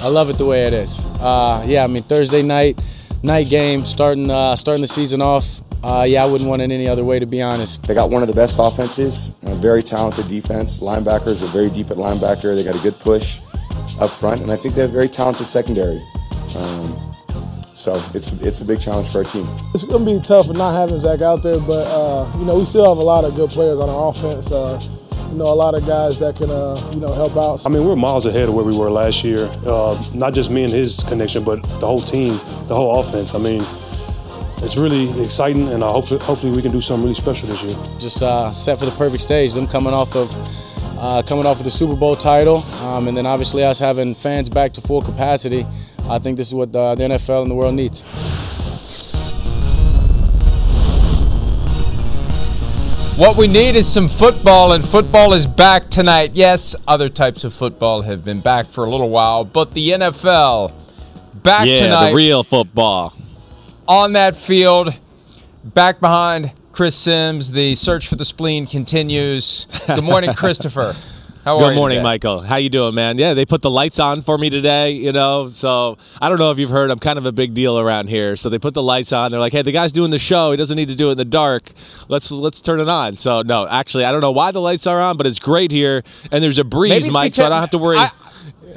I love it the way it is. Uh, yeah, I mean Thursday night, night game, starting uh, starting the season off. Uh, yeah, I wouldn't want it any other way, to be honest. They got one of the best offenses, a very talented defense. Linebackers are very deep at linebacker. They got a good push up front, and I think they have a very talented secondary. Um, so it's it's a big challenge for our team. It's going to be tough with not having Zack out there, but uh, you know we still have a lot of good players on our offense. Uh, you know, a lot of guys that can, uh, you know, help out. I mean, we're miles ahead of where we were last year. Uh, not just me and his connection, but the whole team, the whole offense. I mean, it's really exciting, and I hope hopefully we can do something really special this year. Just uh, set for the perfect stage. Them coming off of uh, coming off of the Super Bowl title, um, and then obviously us having fans back to full capacity. I think this is what the, the NFL and the world needs. What we need is some football, and football is back tonight. Yes, other types of football have been back for a little while, but the NFL back yeah, tonight the real football. on that field, back behind Chris Simms. The search for the spleen continues. Good morning, Christopher. How Good morning, today? Michael. How you doing, man? Yeah, they put the lights on for me today, you know. So I don't know if you've heard, I'm kind of a big deal around here. So they put the lights on. They're like, "Hey, the guy's doing the show. He doesn't need to do it in the dark. Let's let's turn it on." So no, actually, I don't know why the lights are on, but it's great here, and there's a breeze, Mike, so I don't have to worry. I-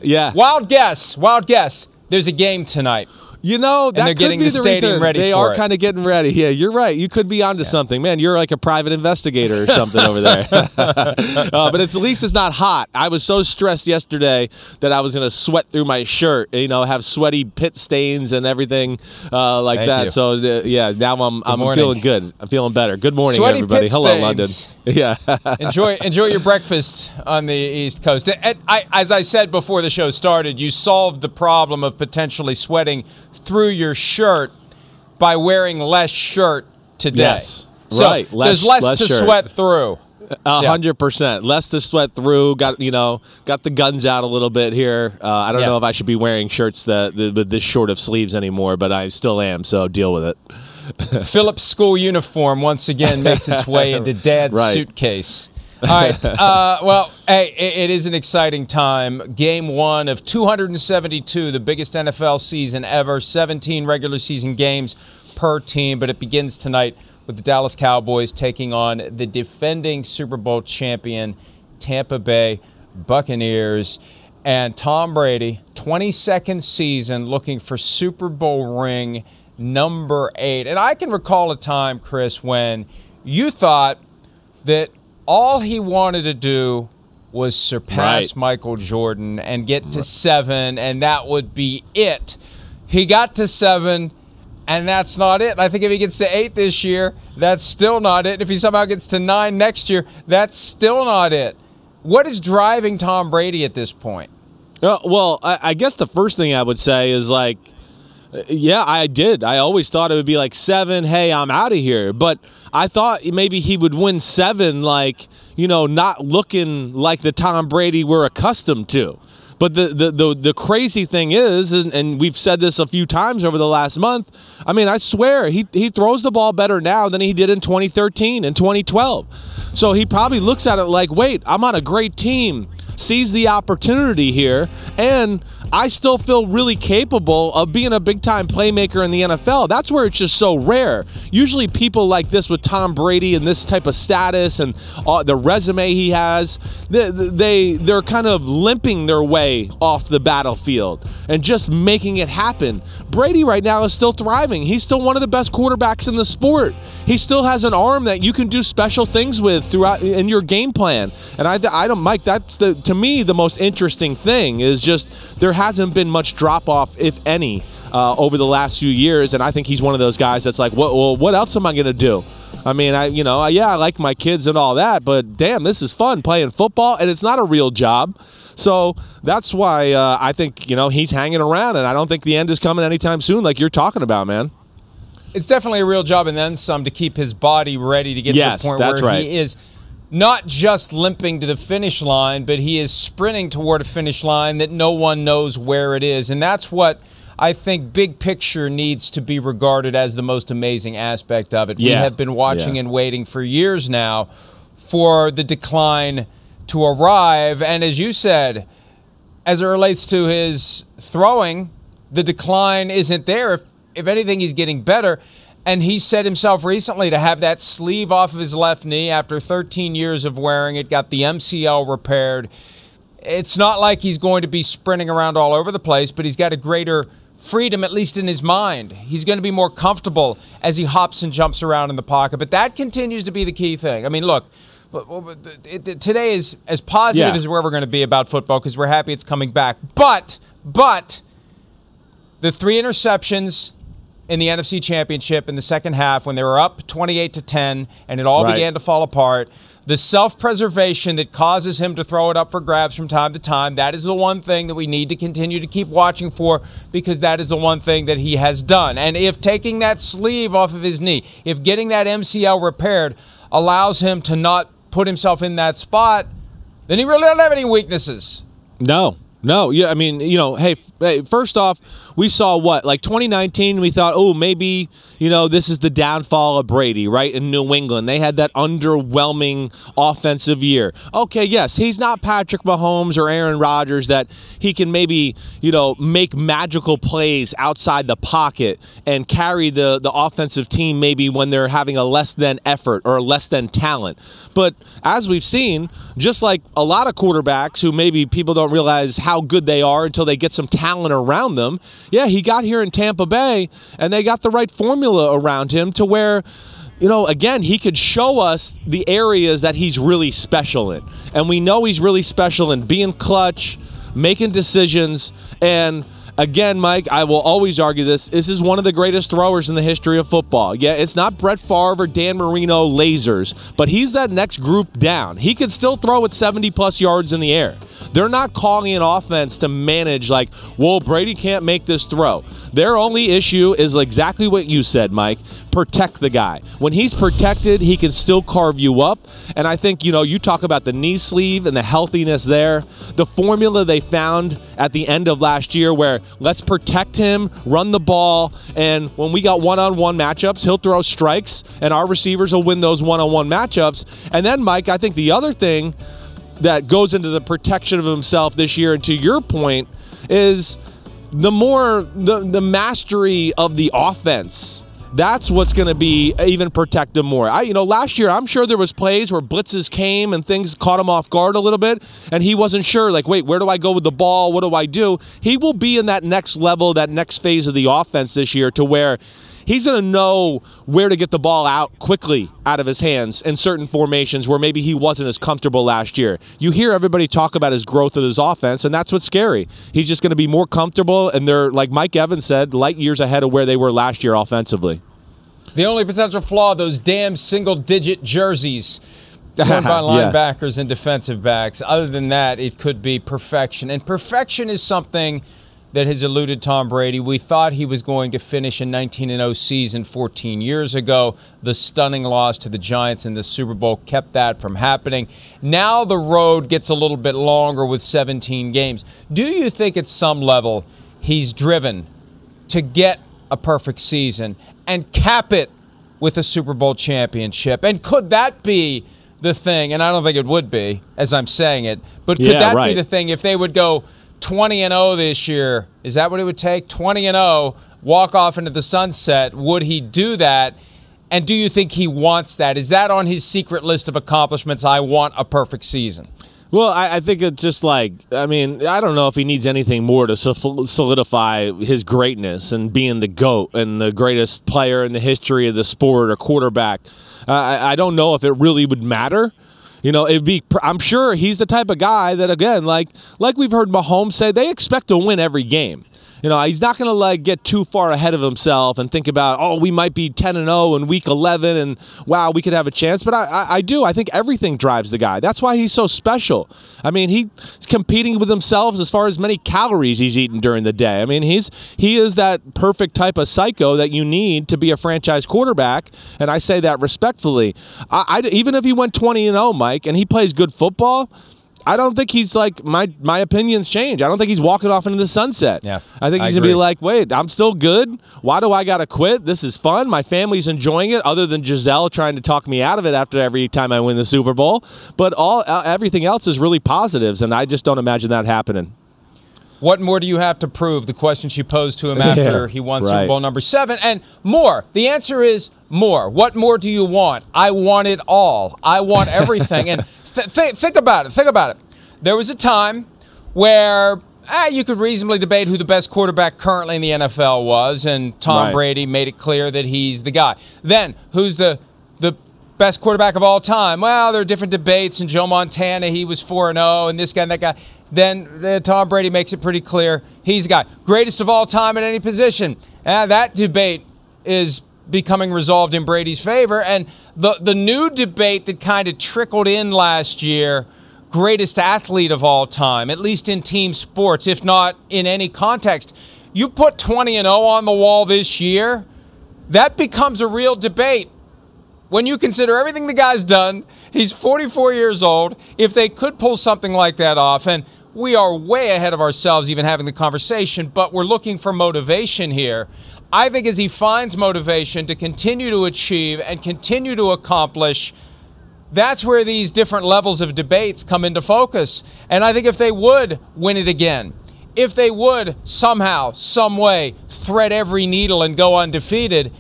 yeah, Wild guess. Wild guess. There's a game tonight. You know, that could be the the, reason. ready They are kind of getting ready. Yeah, you're right. You could be onto something, man. You're like a private investigator or something over there. uh, but it's, at least it's not hot. I was so stressed yesterday that I was going to sweat through my shirt. You know, have sweaty pit stains and everything uh, like Thank that. you. So uh, yeah, now I'm I'm morning. feeling good. I'm feeling better. Good morning, Sweaty everybody. Hello, stains. London. Yeah. enjoy enjoy your breakfast on the East Coast. And I, as I said before the show started, you solved the problem of potentially sweating through your shirt by wearing less shirt today. Yes. So Right. Less- there's less, less to shirt. sweat through. A hundred percent. Less to sweat through. Got you know, got the guns out a little bit here. Uh, I don't Yeah. know if I should be wearing shirts that that- with this short of sleeves anymore, but I still am. So deal with it. Phillips school uniform once again makes its way into Dad's Right. suitcase. All right. Uh, well, hey, it, it is an exciting time. Game one of 272, the biggest NFL season ever. 17 regular season games per team, but it begins tonight with the Dallas Cowboys taking on the defending Super Bowl champion Tampa Bay Buccaneers. And Tom Brady, 22nd season, looking for Super Bowl ring number eight. And I can recall a time, Chris, when you thought that all he wanted to do was surpass Right. Michael Jordan and get to seven, and that would be it. He got to seven, and that's not it. I think if he gets to eight this year, that's still not it. If he somehow gets to nine next year, that's still not it. What is driving Tom Brady at this point? Uh, well, I, I guess the first thing I would say is like, yeah, I did. I always thought it would be like seven. Hey, I'm out of here. But I thought maybe he would win seven, like you know, not looking like the Tom Brady we're accustomed to. But the the the, the crazy thing is, and, and we've said this a few times over the last month. I mean, I swear he he throws the ball better now than he did in 2013 and 2012. So he probably looks at it like, wait, I'm on a great team sees the opportunity here, and I still feel really capable of being a big time playmaker in the NFL. That's where it's just so rare. Usually, people like this with Tom Brady and this type of status and uh, the resume he has, they, they they're kind of limping their way off the battlefield and just making it happen. Brady right now is still thriving. He's still one of the best quarterbacks in the sport. He still has an arm that you can do special things with throughout in your game plan. And I, I don't, Mike. That's the to me the most interesting thing is just there hasn't been much drop off, if any, uh, over the last few years. And I think he's one of those guys that's like, what, well, what else am I gonna do? I mean, I you know, I- yeah, I like my kids and all that, but damn, this is fun playing football, and it's not a real job. So that's why uh, I think you know he's hanging around, and I don't think the end is coming anytime soon, like you're talking about, man. It's definitely a real job and then some to keep his body ready to get Yes, to the point that's where right. he is not just limping to the finish line, but he is sprinting toward a finish line that no one knows where it is. And that's what I think big picture needs to be regarded as the most amazing aspect of it. We have been watching Yeah. and waiting for years now for the decline to arrive. And as you said, as it relates to his throwing, the decline isn't there. If, if anything, he's getting better. And he said himself recently to have that sleeve off of his left knee after 13 years of wearing it, got the MCL repaired. It's not like he's going to be sprinting around all over the place, but he's got a greater freedom, at least in his mind. He's going to be more comfortable as he hops and jumps around in the pocket. But that continues to be the key thing. I mean, look, today is as positive Yeah. as we're ever going to be about football because we're happy it's coming back. But, but, the three interceptions in the NFC Championship in the second half when they were up 28 to 10 and it all Right. began to fall apart. The self-preservation that causes him to throw it up for grabs from time to time, that is the one thing that we need to continue to keep watching for because that is the one thing that he has done. And if taking that sleeve off of his knee, if getting that MCL repaired allows him to not put himself in that spot, then he really doesn't have any weaknesses. No, no. Yeah, I mean, you know, hey, hey, first off, we saw what like 2019. We thought, oh, maybe you know this is the downfall of Brady, right? In New England, they had that underwhelming offensive year. Okay, yes, he's not Patrick Mahomes or Aaron Rodgers that he can maybe you know make magical plays outside the pocket and carry the the offensive team maybe when they're having a less than effort or less than talent. But as we've seen, just like a lot of quarterbacks who maybe people don't realize how good they are until they get some talent around them. Yeah, he got here in Tampa Bay and they got the right formula around him to where you know, again, he could show us the areas that he's really special in. And we know he's really special in being clutch, making decisions, and again, Mike, I will always argue this. This is one of the greatest throwers in the history of football. Yeah, it's not Brett Favre or Dan Marino lasers, but he's that next group down. He could still throw at 70 plus yards in the air. They're not calling an offense to manage like, well, Brady can't make this throw. Their only issue is exactly what you said, Mike. Protect the guy. When he's protected, he can still carve you up. And I think, you know, you talk about the knee sleeve and the healthiness there. The formula they found at the end of last year where let's protect him, run the ball, and when we got one on one matchups, he'll throw strikes, and our receivers will win those one on one matchups. And then, Mike, I think the other thing that goes into the protection of himself this year, and to your point, is the more the the mastery of the offense. That's what's going to be even protect him more. I, you know, last year I'm sure there was plays where blitzes came and things caught him off guard a little bit, and he wasn't sure. Like, wait, where do I go with the ball? What do I do? He will be in that next level, that next phase of the offense this year, to where he's going to know where to get the ball out quickly out of his hands in certain formations where maybe he wasn't as comfortable last year. You hear everybody talk about his growth of his offense, and that's what's scary. He's just going to be more comfortable, and they're, like Mike Evans said, light years ahead of where they were last year offensively. The only potential flaw, those damn single digit jerseys worn by Yeah. linebackers and defensive backs. Other than that, it could be perfection. And perfection is something that has eluded Tom Brady. We thought he was going to finish a 19 0 season 14 years ago. The stunning loss to the Giants in the Super Bowl kept that from happening. Now the road gets a little bit longer with 17 games. Do you think at some level he's driven to get a perfect season and cap it with a Super Bowl championship. And could that be the thing? And I don't think it would be, as I'm saying it, but could Yeah, that be the thing if they would go 20 and 0 this year? Is that what it would take? 20 and 0, walk off into the sunset. Would he do that? And do you think he wants that? Is that on his secret list of accomplishments? I want a perfect season. Well, I, I think it's just like I mean I don't know if he needs anything more to solidify his greatness and being the goat and the greatest player in the history of the sport or quarterback. Uh, I, I don't know if it really would matter. You know, it'd be. I'm sure he's the type of guy that again, like like we've heard Mahomes say, they expect to win every game. You know, he's not going to like get too far ahead of himself and think about, oh, we might be 10 and 0 in week 11 and wow, we could have a chance. But I, I, I do. I think everything drives the guy. That's why he's so special. I mean, he's competing with himself as far as many calories he's eaten during the day. I mean, he's he is that perfect type of psycho that you need to be a franchise quarterback. And I say that respectfully. I, I even if he went 20 and 0, Mike, and he plays good football. I don't think he's like my my opinions change. I don't think he's walking off into the sunset. Yeah, I think I he's gonna agree. be like, wait, I'm still good. Why do I gotta quit? This is fun. My family's enjoying it. Other than Gisele trying to talk me out of it after every time I win the Super Bowl, but all uh, everything else is really positives, and I just don't imagine that happening. What more do you have to prove? The question she posed to him after Yeah, he won right. Super Bowl number seven. And more. The answer is more. What more do you want? I want it all. I want everything. and th- th- think about it. Think about it. There was a time where ah, you could reasonably debate who the best quarterback currently in the NFL was, and Tom Right. Brady made it clear that he's the guy. Then, who's the the best quarterback of all time? Well, there are different debates, and Joe Montana, he was 4 and 0, and this guy and that guy. Then uh, Tom Brady makes it pretty clear he's the guy. Greatest of all time at any position. Ah, that debate is becoming resolved in Brady's favor. And the, the new debate that kind of trickled in last year greatest athlete of all time, at least in team sports, if not in any context. You put 20 and 0 on the wall this year, that becomes a real debate. When you consider everything the guy's done, he's 44 years old. If they could pull something like that off, and we are way ahead of ourselves even having the conversation, but we're looking for motivation here. I think as he finds motivation to continue to achieve and continue to accomplish, that's where these different levels of debates come into focus. And I think if they would win it again, if they would somehow, some way thread every needle and go undefeated,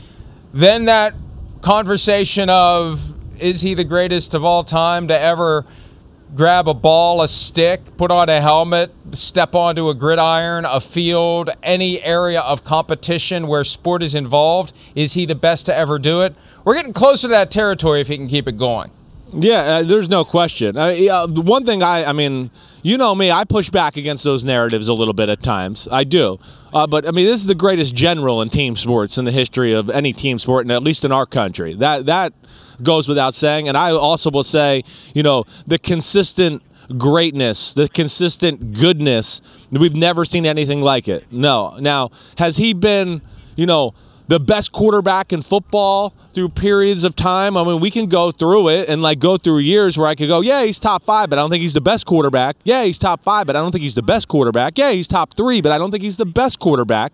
then that conversation of is he the greatest of all time to ever grab a ball, a stick, put on a helmet, step onto a gridiron, a field, any area of competition where sport is involved, is he the best to ever do it? We're getting closer to that territory if he can keep it going. Yeah, uh, there's no question. Uh, the one thing I, I mean, you know me, I push back against those narratives a little bit at times. I do. Uh, but I mean, this is the greatest general in team sports in the history of any team sport, and at least in our country. That that goes without saying. And I also will say, you know, the consistent greatness, the consistent goodness. We've never seen anything like it. No. Now, has he been, you know, the best quarterback in football through periods of time. I mean, we can go through it and like go through years where I could go, yeah, he's top five, but I don't think he's the best quarterback. Yeah, he's top five, but I don't think he's the best quarterback. Yeah, he's top three, but I don't think he's the best quarterback.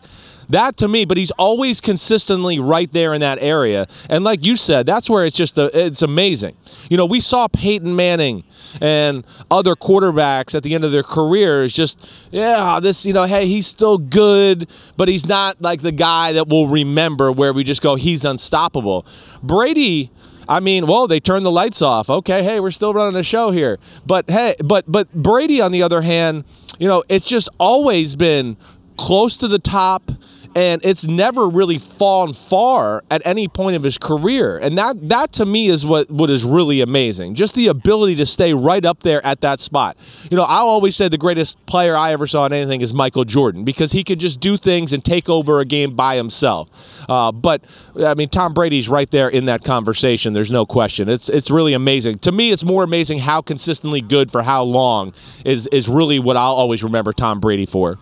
That to me, but he's always consistently right there in that area. And like you said, that's where it's just a, it's amazing. You know, we saw Peyton Manning and other quarterbacks at the end of their careers just yeah, this, you know, hey, he's still good, but he's not like the guy that we'll remember where we just go he's unstoppable. Brady I mean, whoa, they turned the lights off. Okay, hey, we're still running a show here. But hey, but but Brady on the other hand, you know, it's just always been close to the top and it's never really fallen far at any point of his career. And that that to me is what what is really amazing. Just the ability to stay right up there at that spot. You know, I always say the greatest player I ever saw in anything is Michael Jordan because he could just do things and take over a game by himself. Uh, but I mean, Tom Brady's right there in that conversation. There's no question. It's it's really amazing. To me, it's more amazing how consistently good for how long is is really what I'll always remember Tom Brady for.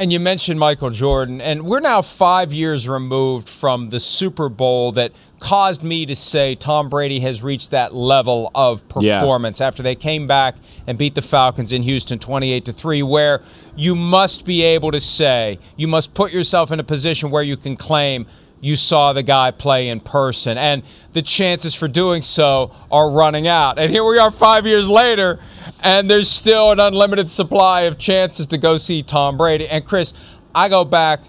And you mentioned Michael Jordan, and we're now five years removed from the Super Bowl that caused me to say Tom Brady has reached that level of Yeah. performance after they came back and beat the Falcons in Houston 28 to 3, where you must be able to say, you must put yourself in a position where you can claim you saw the guy play in person, and the chances for doing so are running out. And here we are five years later, and there's still an unlimited supply of chances to go see Tom Brady. And Chris, I go back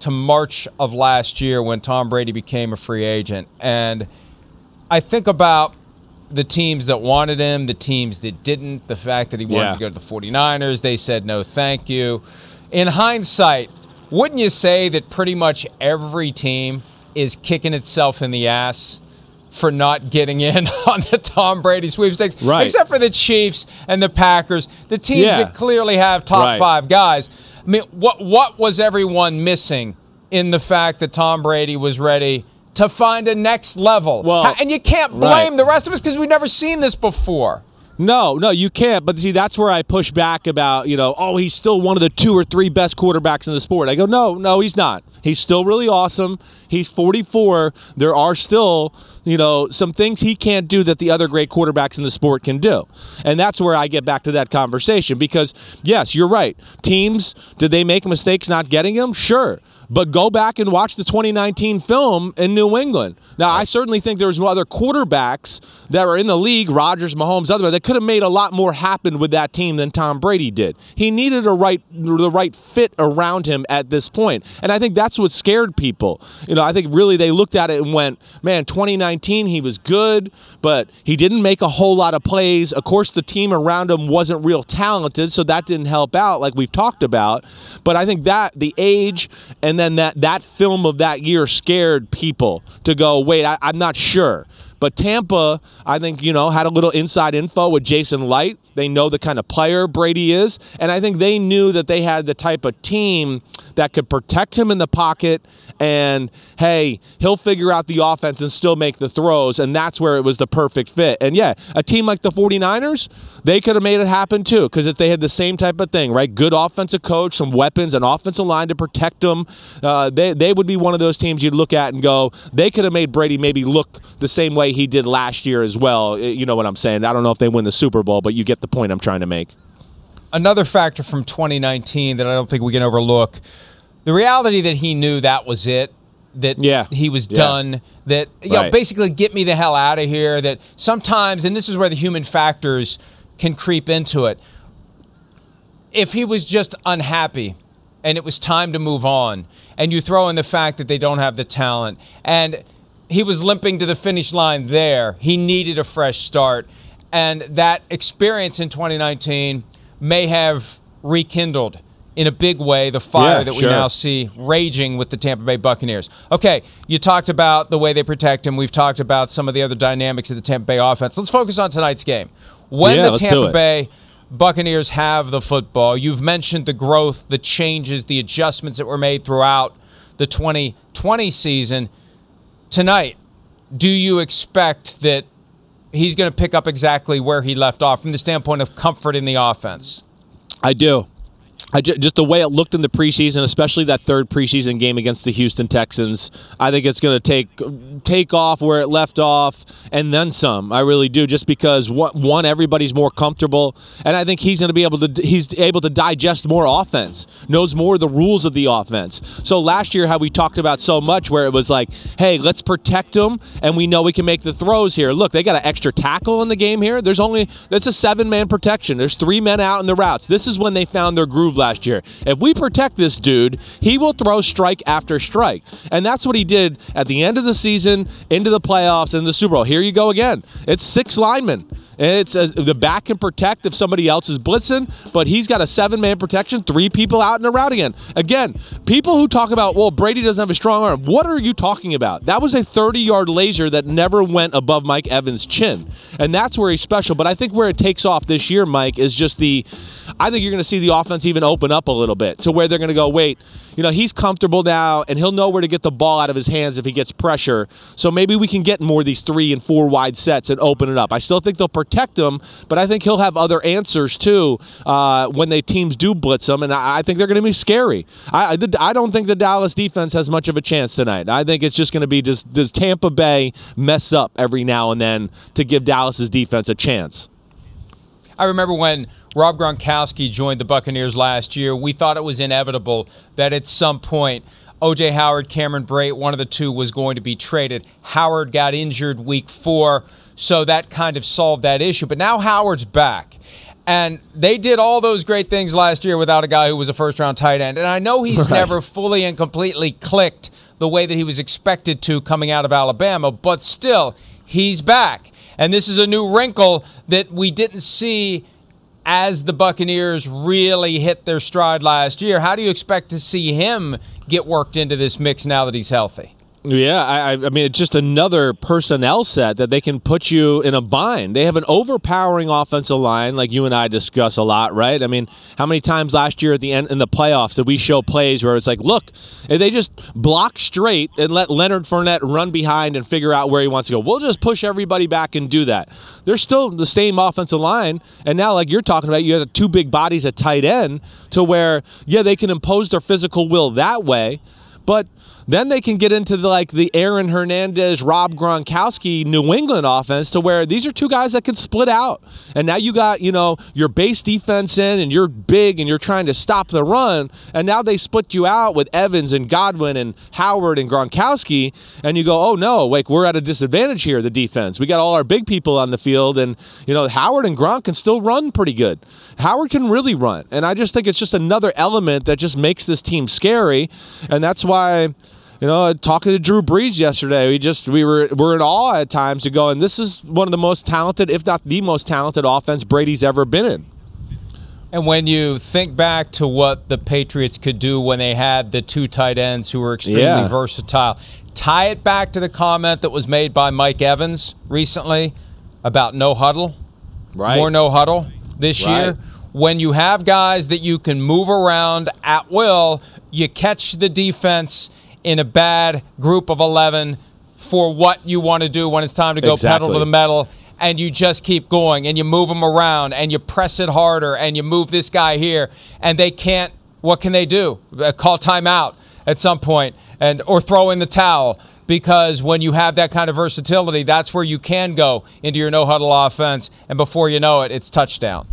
to March of last year when Tom Brady became a free agent, and I think about the teams that wanted him, the teams that didn't, the fact that he wanted Yeah. to go to the 49ers, they said no thank you. In hindsight, wouldn't you say that pretty much every team is kicking itself in the ass for not getting in on the Tom Brady sweepstakes? Right. Except for the Chiefs and the Packers, the teams Yeah. that clearly have top Right. five guys. I mean, what what was everyone missing in the fact that Tom Brady was ready to find a next level? Well, and you can't blame right. the rest of us because we've never seen this before. No, no, you can't. But see, that's where I push back about, you know, oh, he's still one of the two or three best quarterbacks in the sport. I go, no, no, he's not. He's still really awesome. He's 44. There are still, you know, some things he can't do that the other great quarterbacks in the sport can do. And that's where I get back to that conversation because, yes, you're right. Teams, did they make mistakes not getting him? Sure. But go back and watch the 2019 film in New England. Now, I certainly think there's other quarterbacks that were in the league, Rodgers, Mahomes, other that could have made a lot more happen with that team than Tom Brady did. He needed a right the right fit around him at this point. And I think that's what scared people. You know, I think really they looked at it and went, "Man, 2019 he was good, but he didn't make a whole lot of plays. Of course, the team around him wasn't real talented, so that didn't help out like we've talked about. But I think that the age and then that that film of that year scared people to go, "Wait, I, I'm not sure." But Tampa, I think, you know, had a little inside info with Jason Licht. They know the kind of player Brady is. And I think they knew that they had the type of team that could protect him in the pocket and, hey, he'll figure out the offense and still make the throws. And that's where it was the perfect fit. And yeah, a team like the 49ers, they could have made it happen too because if they had the same type of thing, right? Good offensive coach, some weapons, an offensive line to protect them, uh, they, they would be one of those teams you'd look at and go, they could have made Brady maybe look the same way he did last year as well. You know what I'm saying? I don't know if they win the Super Bowl, but you get the point I'm trying to make. Another factor from 2019 that I don't think we can overlook the reality that he knew that was it. That yeah. he was Yeah. done. That you know, basically get me the hell out of here. That sometimes, and this is where the human factors can creep into it. If he was just unhappy and it was time to move on, and you throw in the fact that they don't have the talent, and he was limping to the finish line there, he needed a fresh start. And that experience in 2019 may have rekindled in a big way the fire Yeah, that we sure. now see raging with the Tampa Bay Buccaneers. Okay, you talked about the way they protect him. We've talked about some of the other dynamics of the Tampa Bay offense. Let's focus on tonight's game. When Yeah, the Tampa. Bay Buccaneers have the football, you've mentioned the growth, the changes, the adjustments that were made throughout the 2020 season. Tonight, do you expect that he's going to pick up exactly where he left off from the standpoint of comfort in the offense? I do. I ju- just the way it looked in the preseason, especially that third preseason game against the Houston Texans, I think it's going to take take off where it left off and then some. I really do, just because one, everybody's more comfortable, and I think he's going to be able to he's able to digest more offense, knows more of the rules of the offense. So last year, how we talked about so much, where it was like, hey, let's protect them, and we know we can make the throws here. Look, they got an extra tackle in the game here. There's only that's a seven man protection. There's three men out in the routes. This is when they found their groove last year. If we protect this dude, he will throw strike after strike. And that's what he did at the end of the season, into the playoffs, and the Super Bowl. Here you go again. It's six linemen. And it's uh, the back can protect if somebody else is blitzing, but he's got a seven man protection, three people out in the route again. Again, people who talk about, well, Brady doesn't have a strong arm. What are you talking about? That was a 30 yard laser that never went above Mike Evans' chin. And that's where he's special. But I think where it takes off this year, Mike, is just the, I think you're going to see the offense even open up a little bit to where they're going to go, wait, you know, he's comfortable now and he'll know where to get the ball out of his hands if he gets pressure. So maybe we can get more of these three and four wide sets and open it up. I still think they'll protect him, but I think he'll have other answers too uh, when they teams do blitz him, and I, think they're going to be scary. I, I, I don't think the Dallas defense has much of a chance tonight. I think it's just going to be just does Tampa Bay mess up every now and then to give Dallas's defense a chance. I remember when Rob Gronkowski joined the Buccaneers last year, we thought it was inevitable that at some point OJ Howard, Cameron Brate, one of the two was going to be traded. Howard got injured week four, so that kind of solved that issue. But now Howard's back. And they did all those great things last year without a guy who was a first round tight end. And I know he's Right. never fully and completely clicked the way that he was expected to coming out of Alabama, but still, he's back. And this is a new wrinkle that we didn't see as the Buccaneers really hit their stride last year. How do you expect to see him get worked into this mix now that he's healthy? Yeah, I, I mean, it's just another personnel set that they can put you in a bind. They have an overpowering offensive line, like you and I discuss a lot, right? I mean, how many times last year at the end in the playoffs did we show plays where it's like, look, if they just block straight and let Leonard Fournette run behind and figure out where he wants to go, we'll just push everybody back and do that. They're still the same offensive line, and now, like you're talking about, you have two big bodies at tight end to where, yeah, they can impose their physical will that way. But then they can get into the, like the Aaron Hernandez, Rob Gronkowski New England offense to where these are two guys that can split out. And now you got, you know, your base defense in and you're big and you're trying to stop the run. And now they split you out with Evans and Godwin and Howard and Gronkowski. And you go, oh no, like we're at a disadvantage here, the defense. We got all our big people on the field. And, you know, Howard and Gronk can still run pretty good. Howard can really run. And I just think it's just another element that just makes this team scary. And that's why you know, talking to Drew Brees yesterday, we just we were we're in awe at times to go, and this is one of the most talented, if not the most talented, offense Brady's ever been in. And when you think back to what the Patriots could do when they had the two tight ends who were extremely Yeah. versatile, tie it back to the comment that was made by Mike Evans recently about no huddle. Right. More no huddle this Right. year. When you have guys that you can move around at will, you catch the defense in a bad group of 11 for what you want to do when it's time to go pedal to the metal and you just keep going and you move them around and you press it harder and you move this guy here and they can't what can they do? Uh, call timeout at some point and or throw in the towel because when you have that kind of versatility that's where you can go into your no huddle offense and before you know it it's touchdown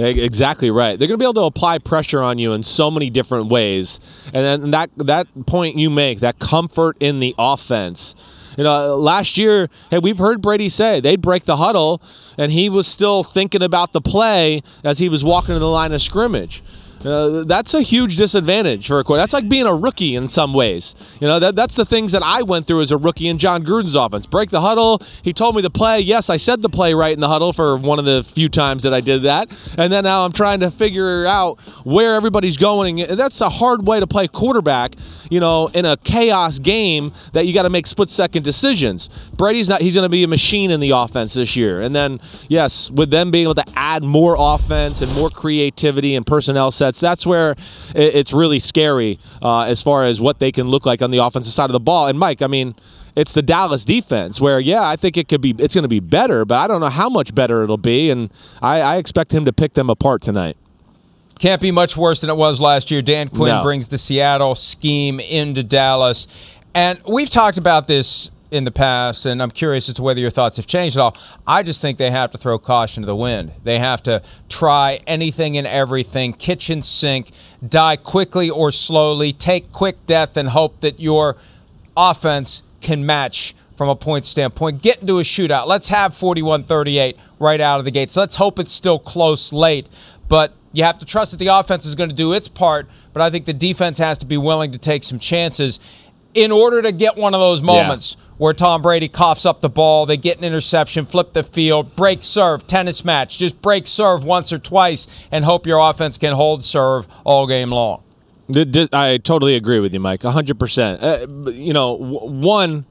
Exactly right. They're going to be able to apply pressure on you in so many different ways, and then that that point you make, that comfort in the offense. You know, last year, hey, we've heard Brady say they'd break the huddle, and he was still thinking about the play as he was walking to the line of scrimmage. Uh, that's a huge disadvantage for a quarterback. That's like being a rookie in some ways. You know, that, that's the things that I went through as a rookie in Jon Gruden's offense. Break the huddle. He told me the play. Yes, I said the play right in the huddle for one of the few times that I did that. And then now I'm trying to figure out where everybody's going. And that's a hard way to play quarterback, you know, in a chaos game that you got to make split second decisions. Brady's not, he's going to be a machine in the offense this year. And then, yes, with them being able to add more offense and more creativity and personnel sets, that's where it's really scary uh, as far as what they can look like on the offensive side of the ball. And Mike, I mean, it's the Dallas defense where, yeah, I think it could be, it's going to be better, but I don't know how much better it'll be. And I, I expect him to pick them apart tonight. Can't be much worse than it was last year. Dan Quinn No. brings the Seattle scheme into Dallas. And we've talked about this in the past, and I'm curious as to whether your thoughts have changed at all. I just think they have to throw caution to the wind. They have to try anything and everything, kitchen sink, die quickly or slowly, take quick death, and hope that your offense can match from a point standpoint. Get into a shootout. Let's have 41 38 right out of the gates. Let's hope it's still close late. But you have to trust that the offense is going to do its part. But I think the defense has to be willing to take some chances in order to get one of those moments where Tom Brady coughs up the ball, they get an interception, flip the field, break serve, tennis match. Just break serve once or twice and hope your offense can hold serve all game long. I totally agree with you, Mike. 100%. Uh, you know, one,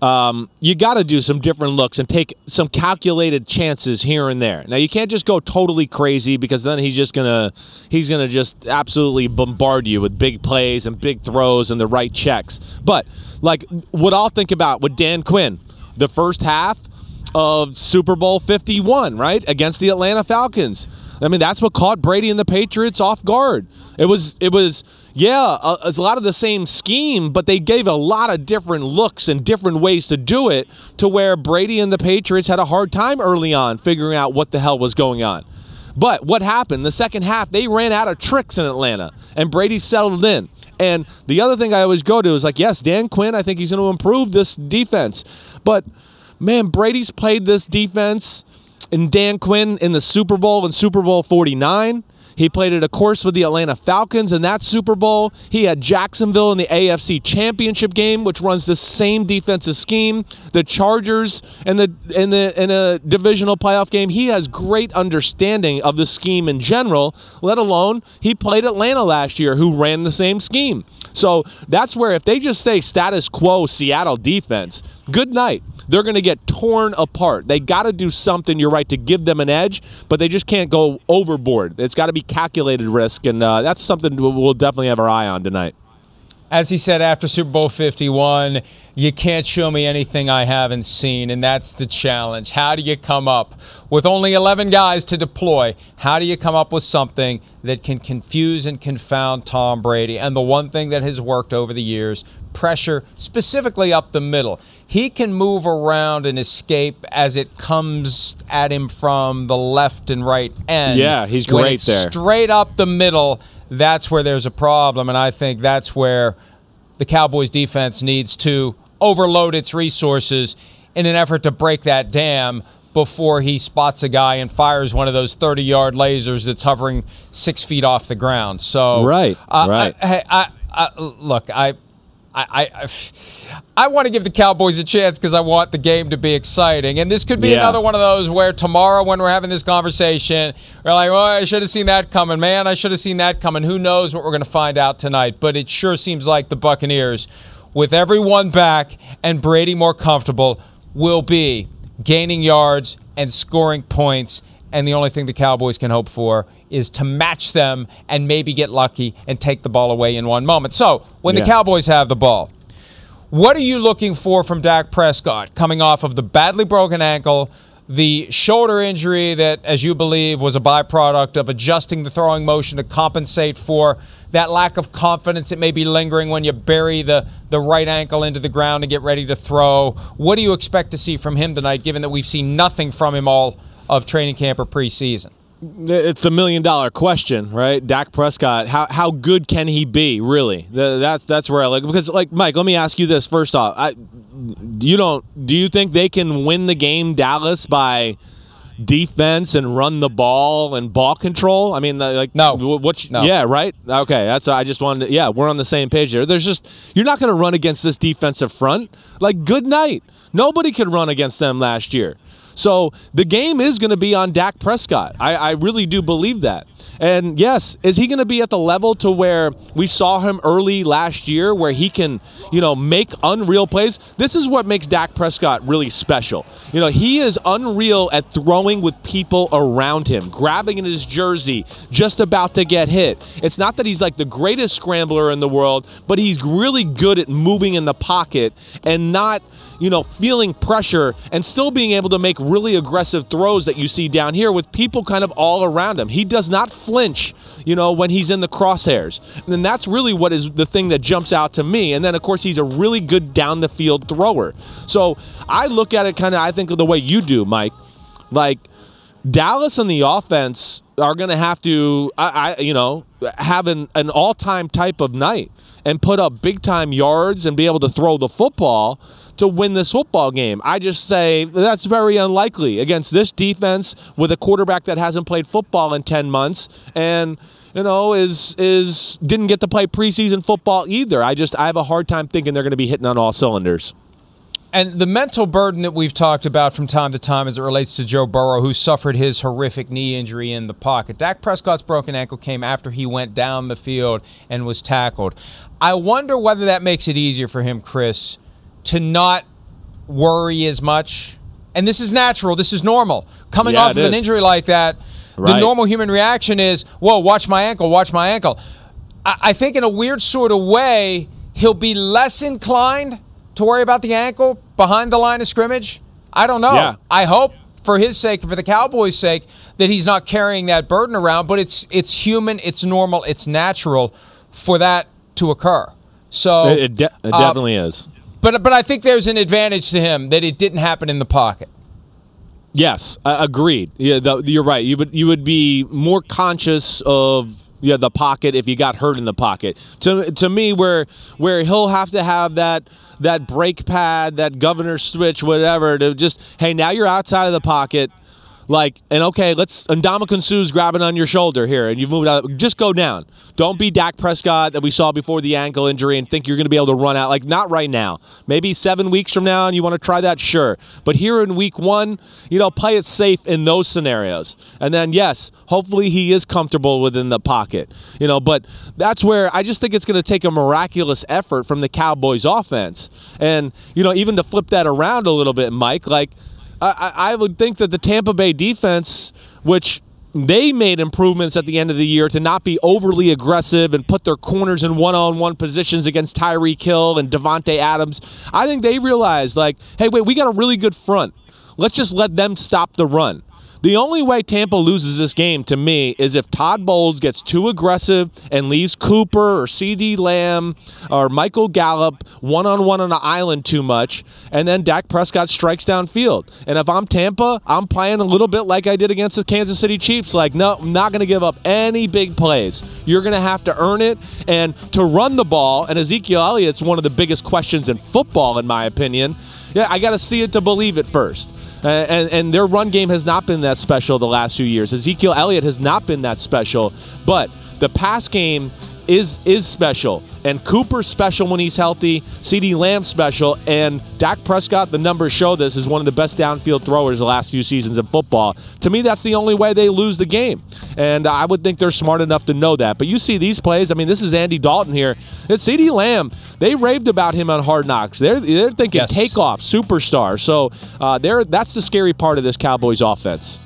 um, you got to do some different looks and take some calculated chances here and there. Now, you can't just go totally crazy because then he's just to he's to just absolutely bombard you with big plays and big throws and the right checks. But like what I'll think about with Dan Quinn, the first half of Super Bowl 51, right? Against the Atlanta Falcons. I mean, that's what caught Brady and the Patriots off guard. It was, it was, yeah, a, it's a lot of the same scheme, but they gave a lot of different looks and different ways to do it to where Brady and the Patriots had a hard time early on figuring out what the hell was going on. But what happened? The second half, they ran out of tricks in Atlanta, and Brady settled in. And the other thing I always go to is like, yes, Dan Quinn, I think he's going to improve this defense. But man, Brady's played this defense and Dan Quinn in the Super Bowl in Super Bowl 49. He played it, of course, with the Atlanta Falcons in that Super Bowl. He had Jacksonville in the AFC Championship game, which runs the same defensive scheme. The Chargers in the in the in a divisional playoff game. He has great understanding of the scheme in general. Let alone he played Atlanta last year, who ran the same scheme. So that's where if they just say status quo Seattle defense, good night they're going to get torn apart. They got to do something, you're right, to give them an edge, but they just can't go overboard. It's got to be calculated risk, and uh, that's something we'll definitely have our eye on tonight. as he said after Super Bowl 51, you can't show me anything I haven't seen, and that's the challenge. How do you come up with only 11 guys to deploy? How do you come up with something that can confuse and confound Tom Brady? And the one thing that has worked over the years pressure, specifically up the middle. He can move around and escape as it comes at him from the left and right end. Yeah, he's When great it's there. Straight up the middle, that's where there's a problem. And I think that's where the Cowboys defense needs to overload its resources in an effort to break that dam before he spots a guy and fires one of those 30 yard lasers that's hovering six feet off the ground. So, Right, uh, right. I, hey, I, I, look, I. I, I, I want to give the Cowboys a chance because I want the game to be exciting. And this could be Yeah. another one of those where tomorrow, when we're having this conversation, we're like, well, I should have seen that coming. Man, I should have seen that coming. Who knows what we're going to find out tonight? But it sure seems like the Buccaneers, with everyone back and Brady more comfortable, will be gaining yards and scoring points. And the only thing the Cowboys can hope for is to match them and maybe get lucky and take the ball away in one moment. So when the Cowboys have the ball, what are you looking for from Dak Prescott coming off of the badly broken ankle, the shoulder injury that, as you believe, was a byproduct of adjusting the throwing motion to compensate for that lack of confidence that may be lingering when you bury the, the right ankle into the ground and get ready to throw? What do you expect to see from him tonight, given that we've seen nothing from him all of training camp or preseason? It's the million dollar question, right? Dak Prescott, how how good can he be, really? Th- That's that's where I look because, like Mike, let me ask you this first off. I, you don't do you think they can win the game, Dallas, by defense and run the ball and ball control? I mean, like No. wh- What? No. Yeah, right. Okay, that's. I just wanted. To, yeah, we're on the same page there. There's just you're not going to run against this defensive front. Like, good night. Nobody could run against them last year. So the game is going to be on Dak Prescott. I, I really do believe that. And yes, is he going to be at the level to where we saw him early last year, where he can, you know, make unreal plays? This is what makes Dak Prescott really special. You know, he is unreal at throwing with people around him, grabbing in his jersey, just about to get hit. It's not that he's like the greatest scrambler in the world, but he's really good at moving in the pocket and not, you know, feeling pressure and still being able to make really aggressive throws that you see down here with people kind of all around him. He does not flinch, you know, when he's in the crosshairs. And then that's really what is the thing that jumps out to me. And then, of course, he's a really good down the field thrower. So I look at it kind of, I think, the way you do, Mike. Like, Dallas and the offense are going to have to, I, I, you know, have an, an all time type of night and put up big time yards and be able to throw the football to win this football game. I just say that's very unlikely against this defense with a quarterback that hasn't played football in 10 months and you know is is didn't get to play preseason football either. I just I have a hard time thinking they're going to be hitting on all cylinders. And the mental burden that we've talked about from time to time as it relates to Joe Burrow, who suffered his horrific knee injury in the pocket. Dak Prescott's broken ankle came after he went down the field and was tackled. I wonder whether that makes it easier for him, Chris, to not worry as much. And this is natural, this is normal. Coming Yeah, off of an injury like that, the normal human reaction is, whoa, watch my ankle, watch my ankle. I, I think in a weird sort of way, he'll be less inclined to worry about the ankle behind the line of scrimmage. I don't know. Yeah. I hope for his sake, for the Cowboys' sake, that he's not carrying that burden around. But it's it's human, it's normal, it's natural for that to occur. So It, it, de- it uh, definitely is. But but I think there's an advantage to him that it didn't happen in the pocket. Yes, uh, agreed. Yeah, the, you're right. You would you would be more conscious of yeah the pocket if you got hurt in the pocket. To to me, where where he'll have to have that that brake pad, that governor switch, whatever, to just hey now you're outside of the pocket. Like and okay, let's and Ndamukong Suh's grabbing on your shoulder here, and you've moved out. Just go down. Don't be Dak Prescott that we saw before the ankle injury and think you're going to be able to run out. Like not right now. Maybe seven weeks from now, and you want to try that, sure. But here in week one, you know, play it safe in those scenarios. And then yes, hopefully he is comfortable within the pocket. You know, but that's where I just think it's going to take a miraculous effort from the Cowboys offense. And you know, even to flip that around a little bit, Mike, like. I, I would think that the Tampa Bay defense, which they made improvements at the end of the year to not be overly aggressive and put their corners in one-on-one positions against Tyreek Hill and Davante Adams. I think they realized like, hey, wait, we got a really good front. Let's just let them stop the run. The only way Tampa loses this game to me is if Todd Bowles gets too aggressive and leaves Cooper or CeeDee Lamb or Michael Gallup one on one on the island too much, and then Dak Prescott strikes downfield. And if I'm Tampa, I'm playing a little bit like I did against the Kansas City Chiefs. Like, no, I'm not going to give up any big plays. You're going to have to earn it. And to run the ball, and Ezekiel Elliott's one of the biggest questions in football, in my opinion. Yeah, I got to see it to believe it first. And, and their run game has not been that special the last few years. Ezekiel Elliott has not been that special, but the pass game is is special. And Cooper's special when he's healthy. CeeDee Lamb special. And Dak Prescott, the numbers show this, is one of the best downfield throwers the last few seasons in football. To me, that's the only way they lose the game. And I would think they're smart enough to know that. But you see these plays. I mean, this is Andy Dalton here. It's CeeDee Lamb. They raved about him on Hard Knocks. They're, they're thinking Yes. takeoff, superstar. So uh, they're, that's the scary part of this Cowboys offense.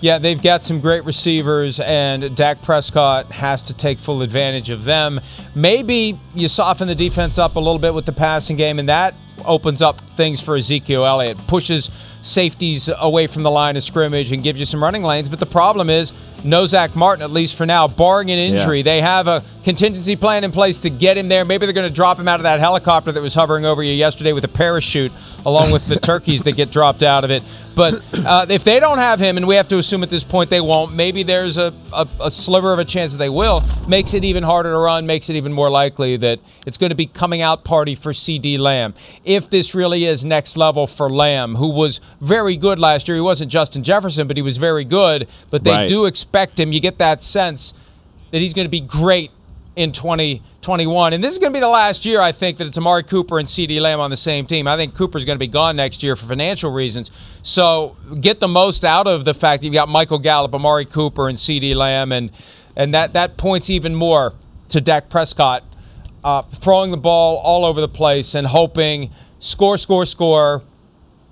Yeah, they've got some great receivers, and Dak Prescott has to take full advantage of them. Maybe you soften the defense up a little bit with the passing game, and that opens up things for Ezekiel Elliott, pushes safeties away from the line of scrimmage, and gives you some running lanes. But the problem is, no Zack Martin, at least for now, barring an injury. Yeah. They have a contingency plan in place to get him there. Maybe they're going to drop him out of that helicopter that was hovering over you yesterday with a parachute, along with the turkeys that get dropped out of it. But uh, if they don't have him, and we have to assume at this point they won't, maybe there's a, a, a sliver of a chance that they will, makes it even harder to run, makes it even more likely that it's going to be coming out party for CeeDee Lamb. If this really is next level for Lamb, who was very good last year, he wasn't Justin Jefferson, but he was very good. But they Right. do expect him. You get that sense that he's going to be great in 2021. And this is going to be the last year, I think, that it's Amari Cooper and CeeDee Lamb on the same team. I think Cooper's going to be gone next year for financial reasons. So get the most out of the fact that you've got Michael Gallup, Amari Cooper, and CeeDee Lamb. And, and that, that points even more to Dak Prescott uh, throwing the ball all over the place and hoping score, score, score,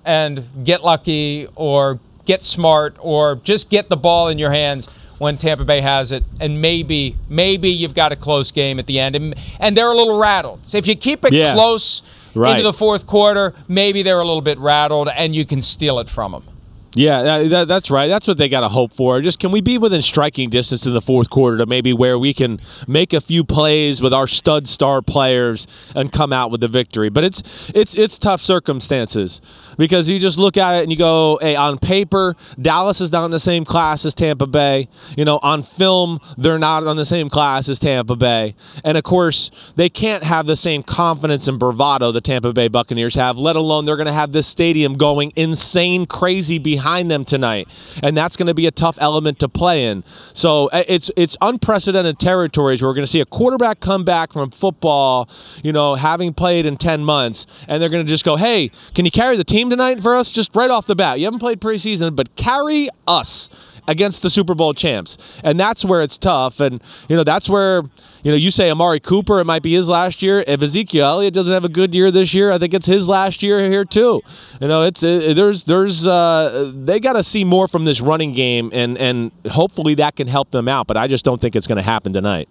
and get lucky or get smart or just get the ball in your hands when Tampa Bay has it, and maybe maybe you've got a close game at the end, and, and they're a little rattled. So if you keep it Yeah. close Right. into the fourth quarter, maybe they're a little bit rattled, and you can steal it from them. Yeah, that, that- that's right. That's what they got to hope for. Just can we be within striking distance in the fourth quarter to maybe where we can make a few plays with our stud star players and come out with the victory? But it's it's it's tough circumstances because you just look at it and you go, hey, on paper, Dallas is not in the same class as Tampa Bay. You know, on film, they're not on the same class as Tampa Bay, and of course, they can't have the same confidence and bravado the Tampa Bay Buccaneers have. Let alone they're going to have this stadium going insane, crazy behind them tonight, and that's going to be a tough element to play in. So uh, it's it's unprecedented territories where we're going to see a quarterback come back from football, you know, having played in ten months, and they're going to just go, "Hey, can you carry the team tonight for us?" Just right off the bat, you haven't played preseason, but carry us against the Super Bowl champs. And that's where it's tough. And, you know, that's where, you know, you say Amari Cooper, it might be his last year. If Ezekiel Elliott doesn't have a good year this year, I think it's his last year here too. You know, it's it, there's there's uh they got to see more from this running game and and hopefully that can help them out, but I just don't think it's going to happen tonight.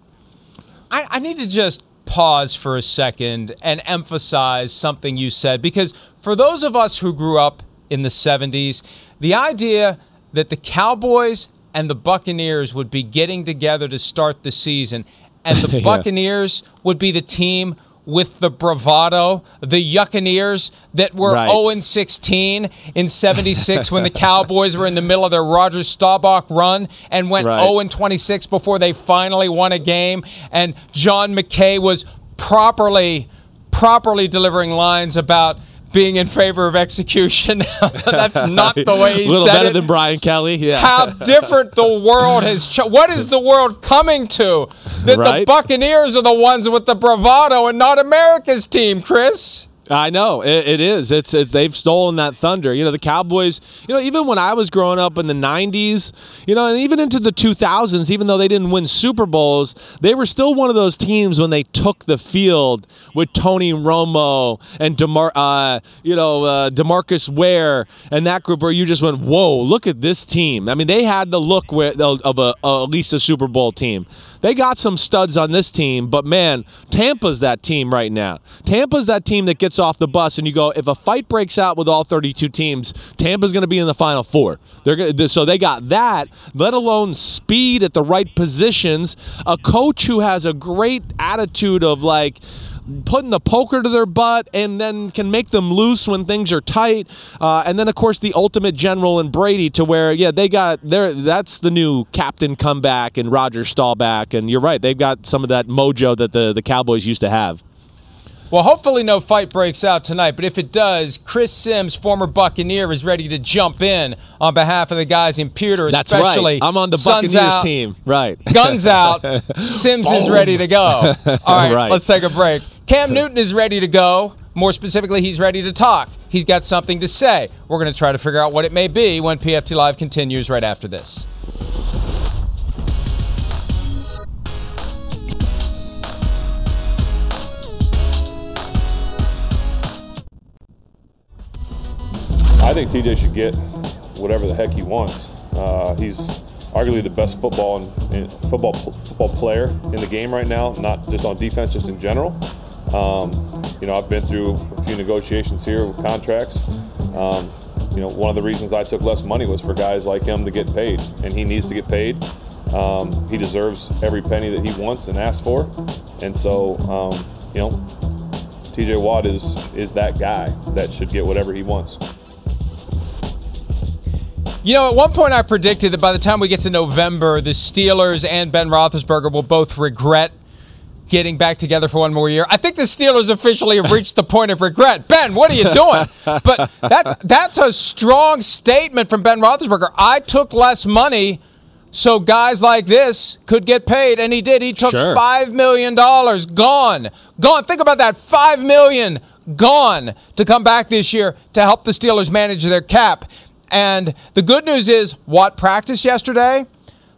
I, I need to just pause for a second and emphasize something you said because for those of us who grew up in the 70s, the idea that the Cowboys and the Buccaneers would be getting together to start the season and the Yeah. Buccaneers would be the team with the bravado, the Yuccaneers that were Right. 0 and 16 in 76 when the Cowboys were in the middle of their Roger Staubach run and went Right. 0 and 26 before they finally won a game. And John McKay was properly, properly delivering lines about being in favor of execution. That's not the way he said it. a little better it. than Brian Kelly. Yeah. How different the world has. Ch- what is the world coming to? That the Buccaneers are the ones with the bravado and not America's team, Chris. I know it, it is. It's it's they've stolen that thunder. You know the Cowboys. You know even when I was growing up in the '90s, you know, and even into the 2000s, even though they didn't win Super Bowls, they were still one of those teams when they took the field with Tony Romo and Demar, uh, you know, uh, Demarcus Ware and that group, where you just went, "Whoa, look at this team." I mean, they had the look of a, a at least a Super Bowl team. They got some studs on this team, but man, Tampa's that team right now. Tampa's that team that gets off the bus, and you go, if a fight breaks out with all 32 teams, Tampa's going to be in the final four. They're gonna, so they got that, let alone speed at the right positions. A coach who has a great attitude of like, putting the poker to their butt and then can make them loose when things are tight. Uh, and then, of course, the ultimate general and Brady to where, yeah, they got there. That's the new captain comeback and Roger Staubach. And you're right, they've got some of that mojo that the, the Cowboys used to have. Well, hopefully no fight breaks out tonight, but if it does, Chris Simms, former Buccaneer, is ready to jump in on behalf of the guys in Pewter, That's especially. Right. I'm on the Buccaneers out, team. Right. Guns out. Simms is ready to go. All right, right, let's take a break. Cam Newton is ready to go. More specifically, he's ready to talk. He's got something to say. We're going to try to figure out what it may be when PFT Live continues right after this. I think TJ should get whatever the heck he wants. Uh, he's arguably the best football and, and football football player in the game right now, not just on defense, just in general. Um, you know, I've been through a few negotiations here with contracts. Um, you know, one of the reasons I took less money was for guys like him to get paid, and he needs to get paid. Um, he deserves every penny that he wants and asks for, and so um, you know, TJ Watt is is that guy that should get whatever he wants. You know, at one point I predicted that by the time we get to November, the Steelers and Ben Roethlisberger will both regret getting back together for one more year. I think the Steelers officially have reached the point of regret. Ben, what are you doing? But that's that's a strong statement from Ben Roethlisberger. I took less money so guys like this could get paid, and he did. He took sure. five million dollars, gone, gone. Think about that, five million gone to come back this year to help the Steelers manage their cap. And the good news is Watt practiced yesterday,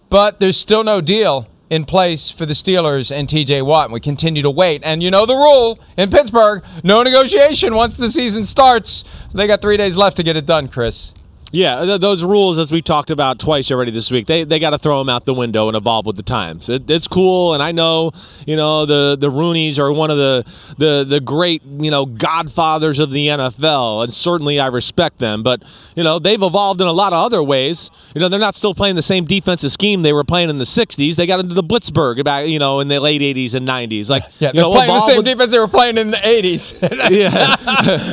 but there's still no deal in place for the Steelers and TJ Watt. We continue to wait. And you know the rule in Pittsburgh no negotiation once the season starts. They got three days left to get it done, Chris. Yeah, th- those rules, as we talked about twice already this week, they, they got to throw them out the window and evolve with the times. It, it's cool, and I know you know the the Rooneys are one of the, the the great you know godfathers of the NFL, and certainly I respect them. But you know they've evolved in a lot of other ways. You know they're not still playing the same defensive scheme they were playing in the '60s. They got into the Blitzburgh about you know in the late '80s and '90s. Like yeah, they're know, playing the same with, defense they were playing in the '80s. that's, yeah,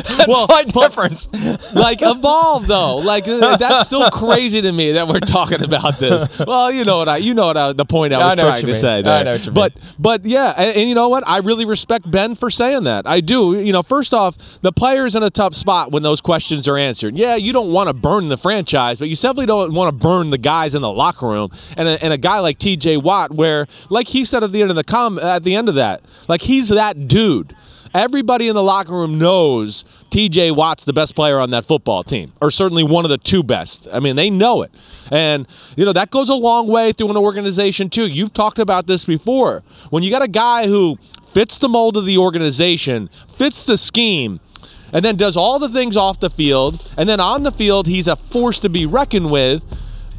that's well, slight difference. Like evolve though, like that's still crazy to me that we're talking about this. Well, you know what I, you know what I, the point I was I trying to mean. say. There. I know what you but mean. but yeah, and, and, you know what? I really respect Ben for saying that. I do. You know, first off, the player's in a tough spot when those questions are answered. Yeah, you don't want to burn the franchise, but you simply don't want to burn the guys in the locker room. And a, and a guy like T.J. Watt, where like he said at the end of the com at the end of that, like he's that dude. Everybody in the locker room knows TJ Watt's the best player on that football team, or certainly one of the two best. I mean, they know it. And, you know, that goes a long way through an organization, too. You've talked about this before. When you got a guy who fits the mold of the organization, fits the scheme, and then does all the things off the field, and then on the field, he's a force to be reckoned with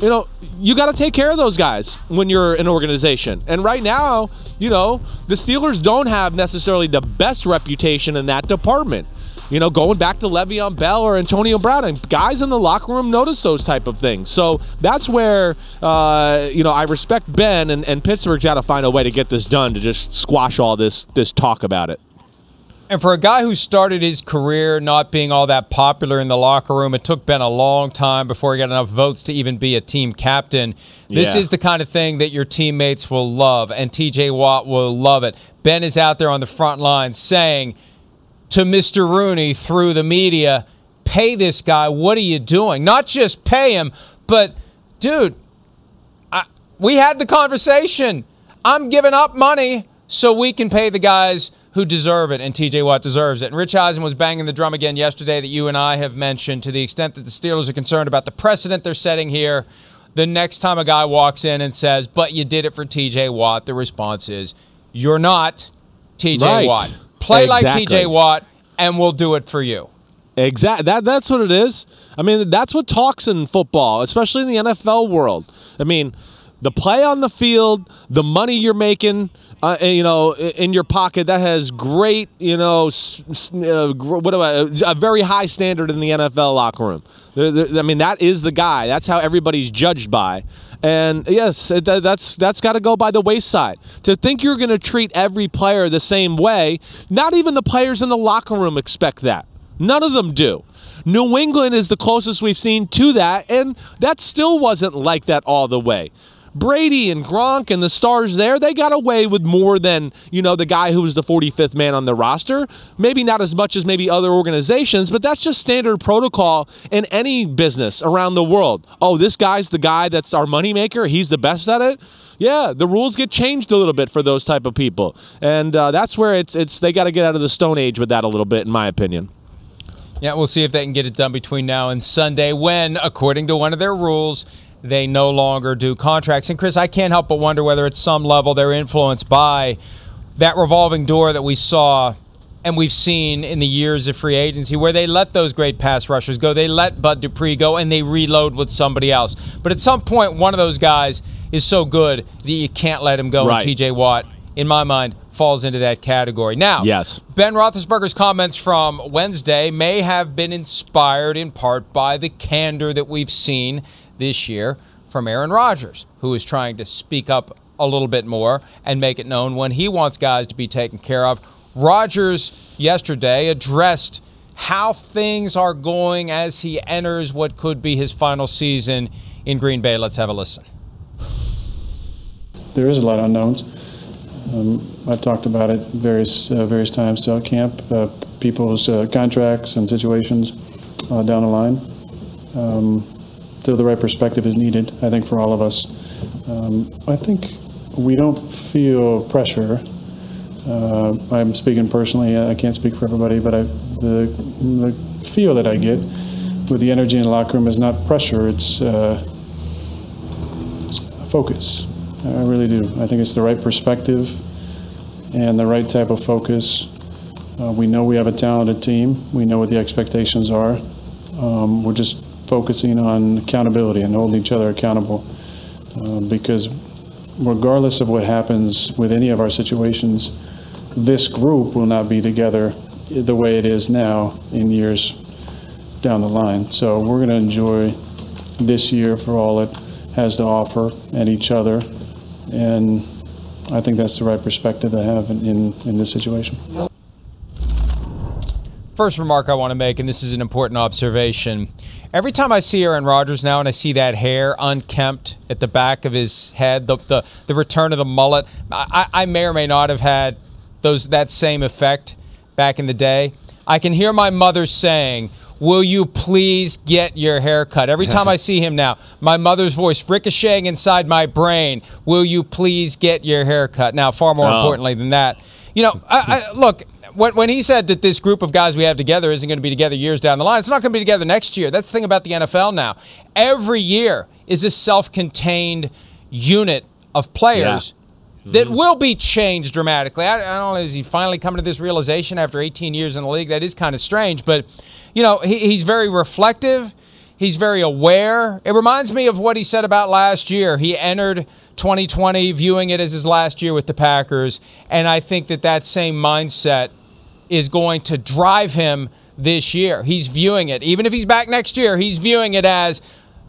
you know, you got to take care of those guys when you're an organization. And right now, you know, the Steelers don't have necessarily the best reputation in that department. You know, going back to Le'Veon Bell or Antonio Brown, and guys in the locker room notice those type of things. So that's where, uh, you know, I respect Ben, and, and Pittsburgh's got to find a way to get this done to just squash all this this talk about it. And for a guy who started his career not being all that popular in the locker room, it took Ben a long time before he got enough votes to even be a team captain. This Yeah. is the kind of thing that your teammates will love, and TJ Watt will love it. Ben is out there on the front line saying to Mr. Rooney through the media, pay this guy. What are you doing? Not just pay him, but dude, I, we had the conversation. I'm giving up money so we can pay the guys who deserve it, and TJ Watt deserves it. And Rich Eisen was banging the drum again yesterday that you and I have mentioned to the extent that the Steelers are concerned about the precedent they're setting here. The next time a guy walks in and says, But you did it for TJ Watt, the response is, You're not TJ Right. Watt. Play Exactly. like TJ Watt, and we'll do it for you. Exactly. That that's what it is. I mean, that's what talks in football, especially in the NFL world. I mean, the play on the field, the money you're making, uh, you know, in your pocket, that has great, you know, uh, what do I, a very high standard in the NFL locker room. I mean, that is the guy. That's how everybody's judged by. And yes, that's that's got to go by the wayside. To think you're going to treat every player the same way, not even the players in the locker room expect that. None of them do. New England is the closest we've seen to that, and that still wasn't like that all the way. Brady and Gronk and the stars there, they got away with more than, you know, the guy who was the 45th man on the roster. Maybe not as much as maybe other organizations, but that's just standard protocol in any business around the world. Oh, this guy's the guy that's our moneymaker. He's the best at it. Yeah, the rules get changed a little bit for those type of people. And uh, that's where it's, it's they got to get out of the stone age with that a little bit, in my opinion. Yeah, we'll see if they can get it done between now and Sunday when, according to one of their rules, they no longer do contracts. And Chris, I can't help but wonder whether at some level they're influenced by that revolving door that we saw and we've seen in the years of free agency where they let those great pass rushers go. They let Bud Dupree go and they reload with somebody else. But at some point, one of those guys is so good that you can't let him go. Right. And TJ Watt, in my mind, falls into that category. Now, Yes. Ben Roethlisberger's comments from Wednesday may have been inspired in part by the candor that we've seen this year from Aaron Rodgers, who is trying to speak up a little bit more and make it known when he wants guys to be taken care of. Rodgers yesterday addressed how things are going as he enters what could be his final season in Green Bay. Let's have a listen. there is a lot of unknowns. Um, I've talked about it various uh, various times throughout camp. Uh, people's uh, contracts and situations uh, down the line. Um, so the right perspective is needed, I think, for all of us. Um, I think we don't feel pressure. Uh, I'm speaking personally. I can't speak for everybody, but I, the the feel that I get with the energy in the locker room is not pressure. It's uh, focus. I really do. I think it's the right perspective and the right type of focus. Uh, we know we have a talented team. We know what the expectations are. Um, we're just focusing on accountability and holding each other accountable uh, because regardless of what happens with any of our situations, this group will not be together the way it is now in years down the line. So we're going to enjoy this year for all it has to offer and each other. And I think that's the right perspective to have in, in, in this situation. First remark I want to make, and this is an important observation. Every time I see Aaron Rodgers now and I see that hair unkempt at the back of his head, the, the, the return of the mullet, I, I may or may not have had those that same effect back in the day. I can hear my mother saying, Will you please get your hair cut? Every time I see him now, my mother's voice ricocheting inside my brain, Will you please get your hair cut? Now, far more Oh. importantly than that, you know, I, I, look, when, when he said that this group of guys we have together isn't going to be together years down the line, it's not going to be together next year. That's the thing about the NFL now. Every year is a self contained unit of players that mm-hmm. will be changed dramatically. I, I don't know, is he finally coming to this realization after 18 years in the league? That is kind of strange, but, you know, he, he's very reflective. He's very aware. It reminds me of what he said about last year. He entered 2020 viewing it as his last year with the Packers, and I think that that same mindset is going to drive him this year. He's viewing it, even if he's back next year, he's viewing it as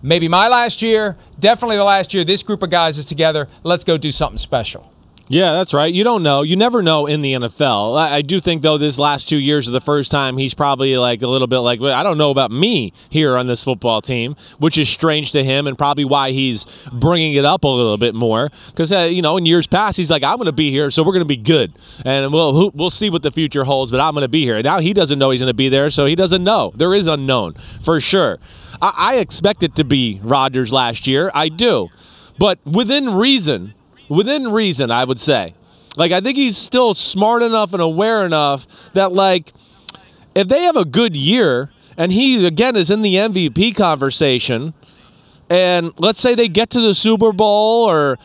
maybe my last year, definitely the last year this group of guys is together. Let's go do something special. Yeah, that's right. You don't know. You never know in the NFL. I, I do think though this last two years are the first time he's probably like a little bit like, I don't know about me here on this football team, which is strange to him and probably why he's bringing it up a little bit more. Because uh, you know, in years past, he's like, I'm going to be here, so we're going to be good, and we'll we'll see what the future holds. But I'm going to be here. Now he doesn't know he's going to be there, so he doesn't know. There is unknown for sure. I, I expect it to be Rodgers last year. I do, but within reason within reason, I would say. Like I think he's still smart enough and aware enough that like if they have a good year and he again is in the MVP conversation and let's say they get to the Super Bowl or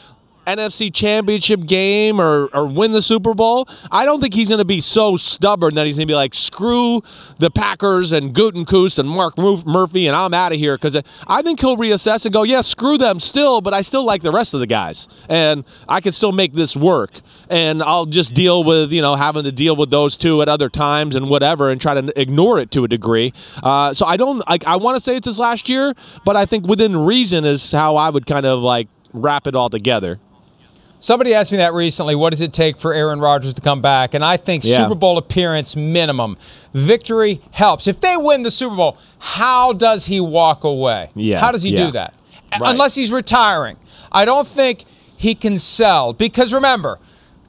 NFC championship game or, or win the Super Bowl, I don't think he's going to be so stubborn that he's going to be like, screw the Packers and Gutekunst and Mark Murphy and I'm out of here. Because I think he'll reassess and go, yeah, screw them still, but I still like the rest of the guys. And I can still make this work. And I'll just deal with, you know, having to deal with those two at other times and whatever and try to ignore it to a degree. Uh, so I don't, like, I want to say it's his last year, but I think within reason is how I would kind of like wrap it all together. Somebody asked me that recently. What does it take for Aaron Rodgers to come back? And I think yeah. Super Bowl appearance minimum. Victory helps. If they win the Super Bowl, how does he walk away? Yeah. How does he yeah. do that? Right. Unless he's retiring. I don't think he can sell because remember,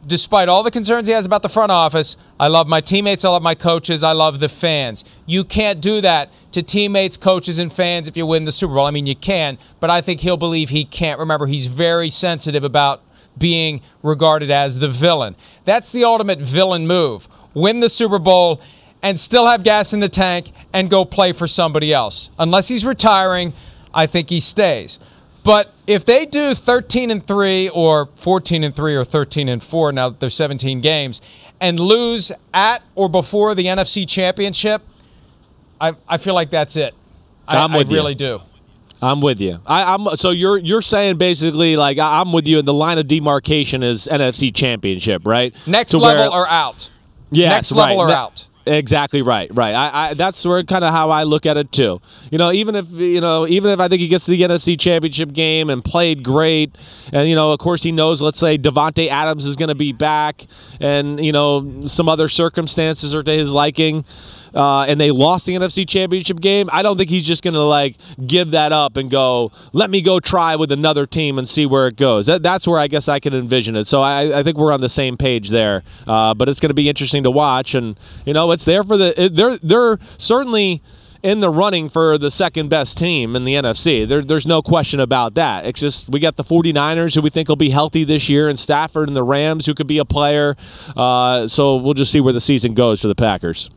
despite all the concerns he has about the front office, I love my teammates, I love my coaches, I love the fans. You can't do that to teammates, coaches, and fans if you win the Super Bowl. I mean, you can, but I think he'll believe he can't. Remember, he's very sensitive about being regarded as the villain. That's the ultimate villain move. Win the Super Bowl and still have gas in the tank and go play for somebody else. Unless he's retiring, I think he stays. But if they do 13 and 3 or 14 and 3 or 13 and 4 now that there's 17 games and lose at or before the NFC Championship, I, I feel like that's it. I, I really you. do. I'm with you. I, am so you're you're saying basically like I'm with you. And the line of demarcation is NFC Championship, right? Next to level where, or out. Yeah, next level right. or ne- out. Exactly right, right. I, I that's where kind of how I look at it too. You know, even if you know, even if I think he gets to the NFC Championship game and played great, and you know, of course he knows. Let's say Davante Adams is going to be back, and you know, some other circumstances are to his liking uh, and they lost the NFC Championship game, I don't think he's just going to like give that up and go, let me go try with another team and see where it goes. That, that's where I guess I can envision it. So I, I think we're on the same page there. Uh, but it's going to be interesting to watch, and you know, it's there for the. They're they're certainly in the running for the second best team in the NFC. There, there's no question about that. It's just we got the 49ers who we think will be healthy this year, and Stafford and the Rams who could be a player. Uh, so we'll just see where the season goes for the Packers.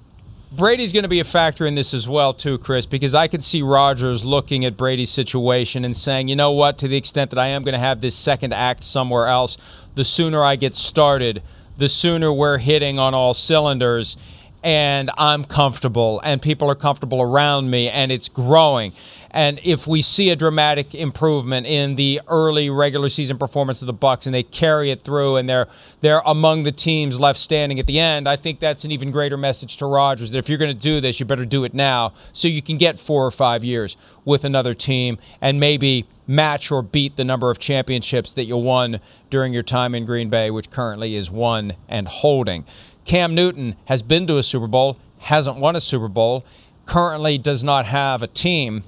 Brady's going to be a factor in this as well, too, Chris, because I could see Rodgers looking at Brady's situation and saying, you know what, to the extent that I am going to have this second act somewhere else, the sooner I get started, the sooner we're hitting on all cylinders and I'm comfortable and people are comfortable around me and it's growing. And if we see a dramatic improvement in the early regular season performance of the Bucks and they carry it through and they're they're among the teams left standing at the end, I think that's an even greater message to Rodgers that if you're going to do this, you better do it now so you can get 4 or 5 years with another team and maybe match or beat the number of championships that you won during your time in Green Bay, which currently is one and holding. Cam Newton has been to a Super Bowl, hasn't won a Super Bowl, currently does not have a team.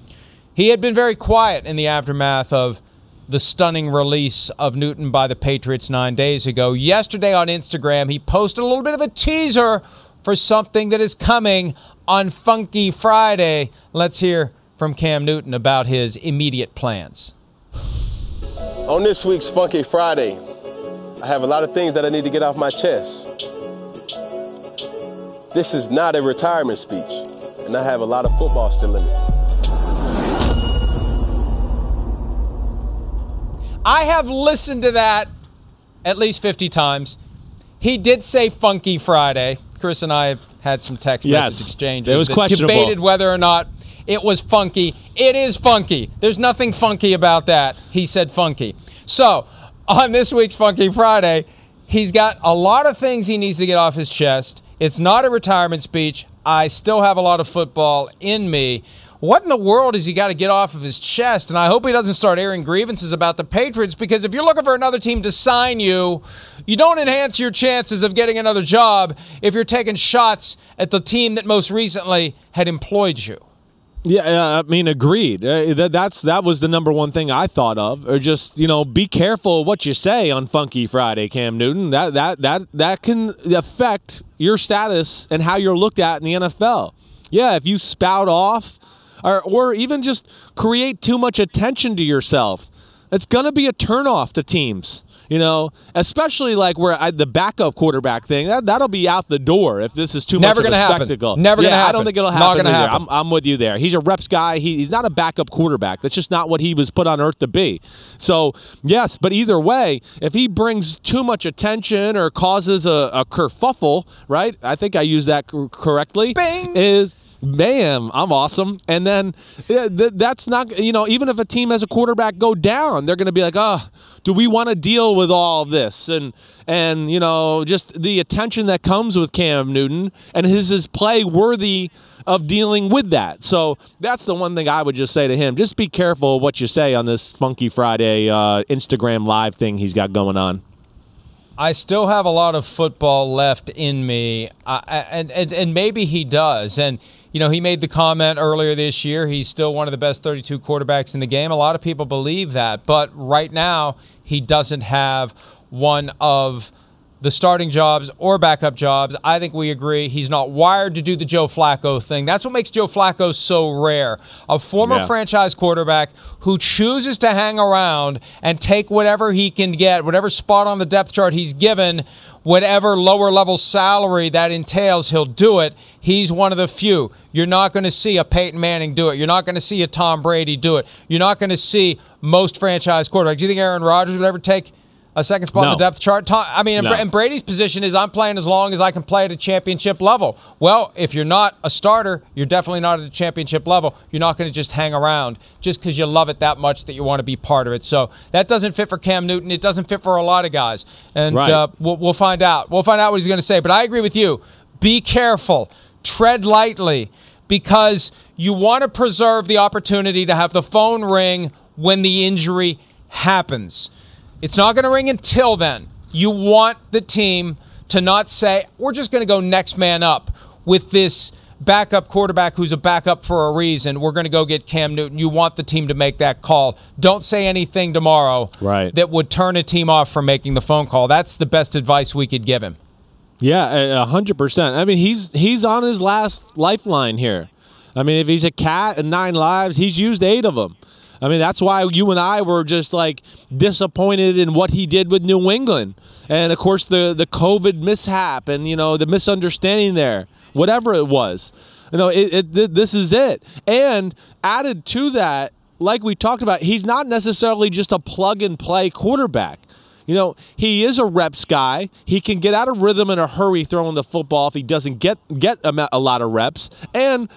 He had been very quiet in the aftermath of the stunning release of Newton by the Patriots nine days ago. Yesterday on Instagram, he posted a little bit of a teaser for something that is coming on Funky Friday. Let's hear from Cam Newton about his immediate plans. On this week's Funky Friday, I have a lot of things that I need to get off my chest. This is not a retirement speech, and I have a lot of football still in me. I have listened to that at least 50 times. He did say Funky Friday. Chris and I have had some text yes, message exchanges. It was questionable. Debated whether or not it was funky. It is funky. There's nothing funky about that. He said funky. So, on this week's Funky Friday, he's got a lot of things he needs to get off his chest. It's not a retirement speech. I still have a lot of football in me. What in the world has he got to get off of his chest? And I hope he doesn't start airing grievances about the Patriots because if you're looking for another team to sign you, you don't enhance your chances of getting another job if you're taking shots at the team that most recently had employed you. Yeah, I mean, agreed. Uh, that that's that was the number one thing I thought of. Or just you know, be careful what you say on Funky Friday, Cam Newton. That that that that can affect your status and how you're looked at in the NFL. Yeah, if you spout off, or or even just create too much attention to yourself. it's to be a turnoff to teams. You know, especially like where I, the backup quarterback thing that that'll be out the door if this is too Never much of gonna a happen. spectacle. Never yeah, gonna happen. I don't think it'll Not happen. gonna either. happen. I'm, I'm with you there. He's a reps guy. He, he's not a backup quarterback. That's just not what he was put on earth to be. So yes, but either way, if he brings too much attention or causes a, a kerfuffle, right? I think I use that correctly. Is bam, I'm awesome. And then th- that's not, you know, even if a team has a quarterback go down, they're going to be like, oh, do we want to deal with all of this? And, and, you know, just the attention that comes with Cam Newton and is his play worthy of dealing with that. So that's the one thing I would just say to him. Just be careful what you say on this Funky Friday uh, Instagram live thing he's got going on. I still have a lot of football left in me, uh, and, and and maybe he does. And you know, he made the comment earlier this year. He's still one of the best 32 quarterbacks in the game. A lot of people believe that, but right now he doesn't have one of the starting jobs or backup jobs. I think we agree he's not wired to do the Joe Flacco thing. That's what makes Joe Flacco so rare. A former Yeah. franchise quarterback who chooses to hang around and take whatever he can get, whatever spot on the depth chart he's given, whatever lower level salary that entails, he'll do it. He's one of the few. You're not going to see a Peyton Manning do it. You're not going to see a Tom Brady do it. You're not going to see most franchise quarterbacks. Do you think Aaron Rodgers would ever take a second spot on No. the depth chart? I mean, and No. And Brady's position is I'm playing as long as I can play at a championship level. Well, if you're not a starter, you're definitely not at a championship level. You're not going to just hang around just because you love it that much that you want to be part of it. So that doesn't fit for Cam Newton. It doesn't fit for a lot of guys. And Right. uh, we'll, we'll find out. We'll find out what he's going to say. But I agree with you. Be careful. Tread lightly because you want to preserve the opportunity to have the phone ring when the injury happens. It's not going to ring until then. You want the team to not say, we're just going to go next man up with this backup quarterback who's a backup for a reason. We're going to go get Cam Newton. You want the team to make that call. Don't say anything tomorrow Right. that would turn a team off from making the phone call. That's the best advice we could give him. Yeah, hundred percent. I mean, he's he's on his last lifeline here. I mean, if he's a cat and nine lives, he's used eight of them. I mean, that's why you and I were just like disappointed in what he did with New England, and of course the the COVID mishap and you know the misunderstanding there, whatever it was. You know, it, it this is it. And added to that, like we talked about, he's not necessarily just a plug and play quarterback. You know, he is a reps guy. He can get out of rhythm in a hurry throwing the football if he doesn't get get a, a lot of reps. And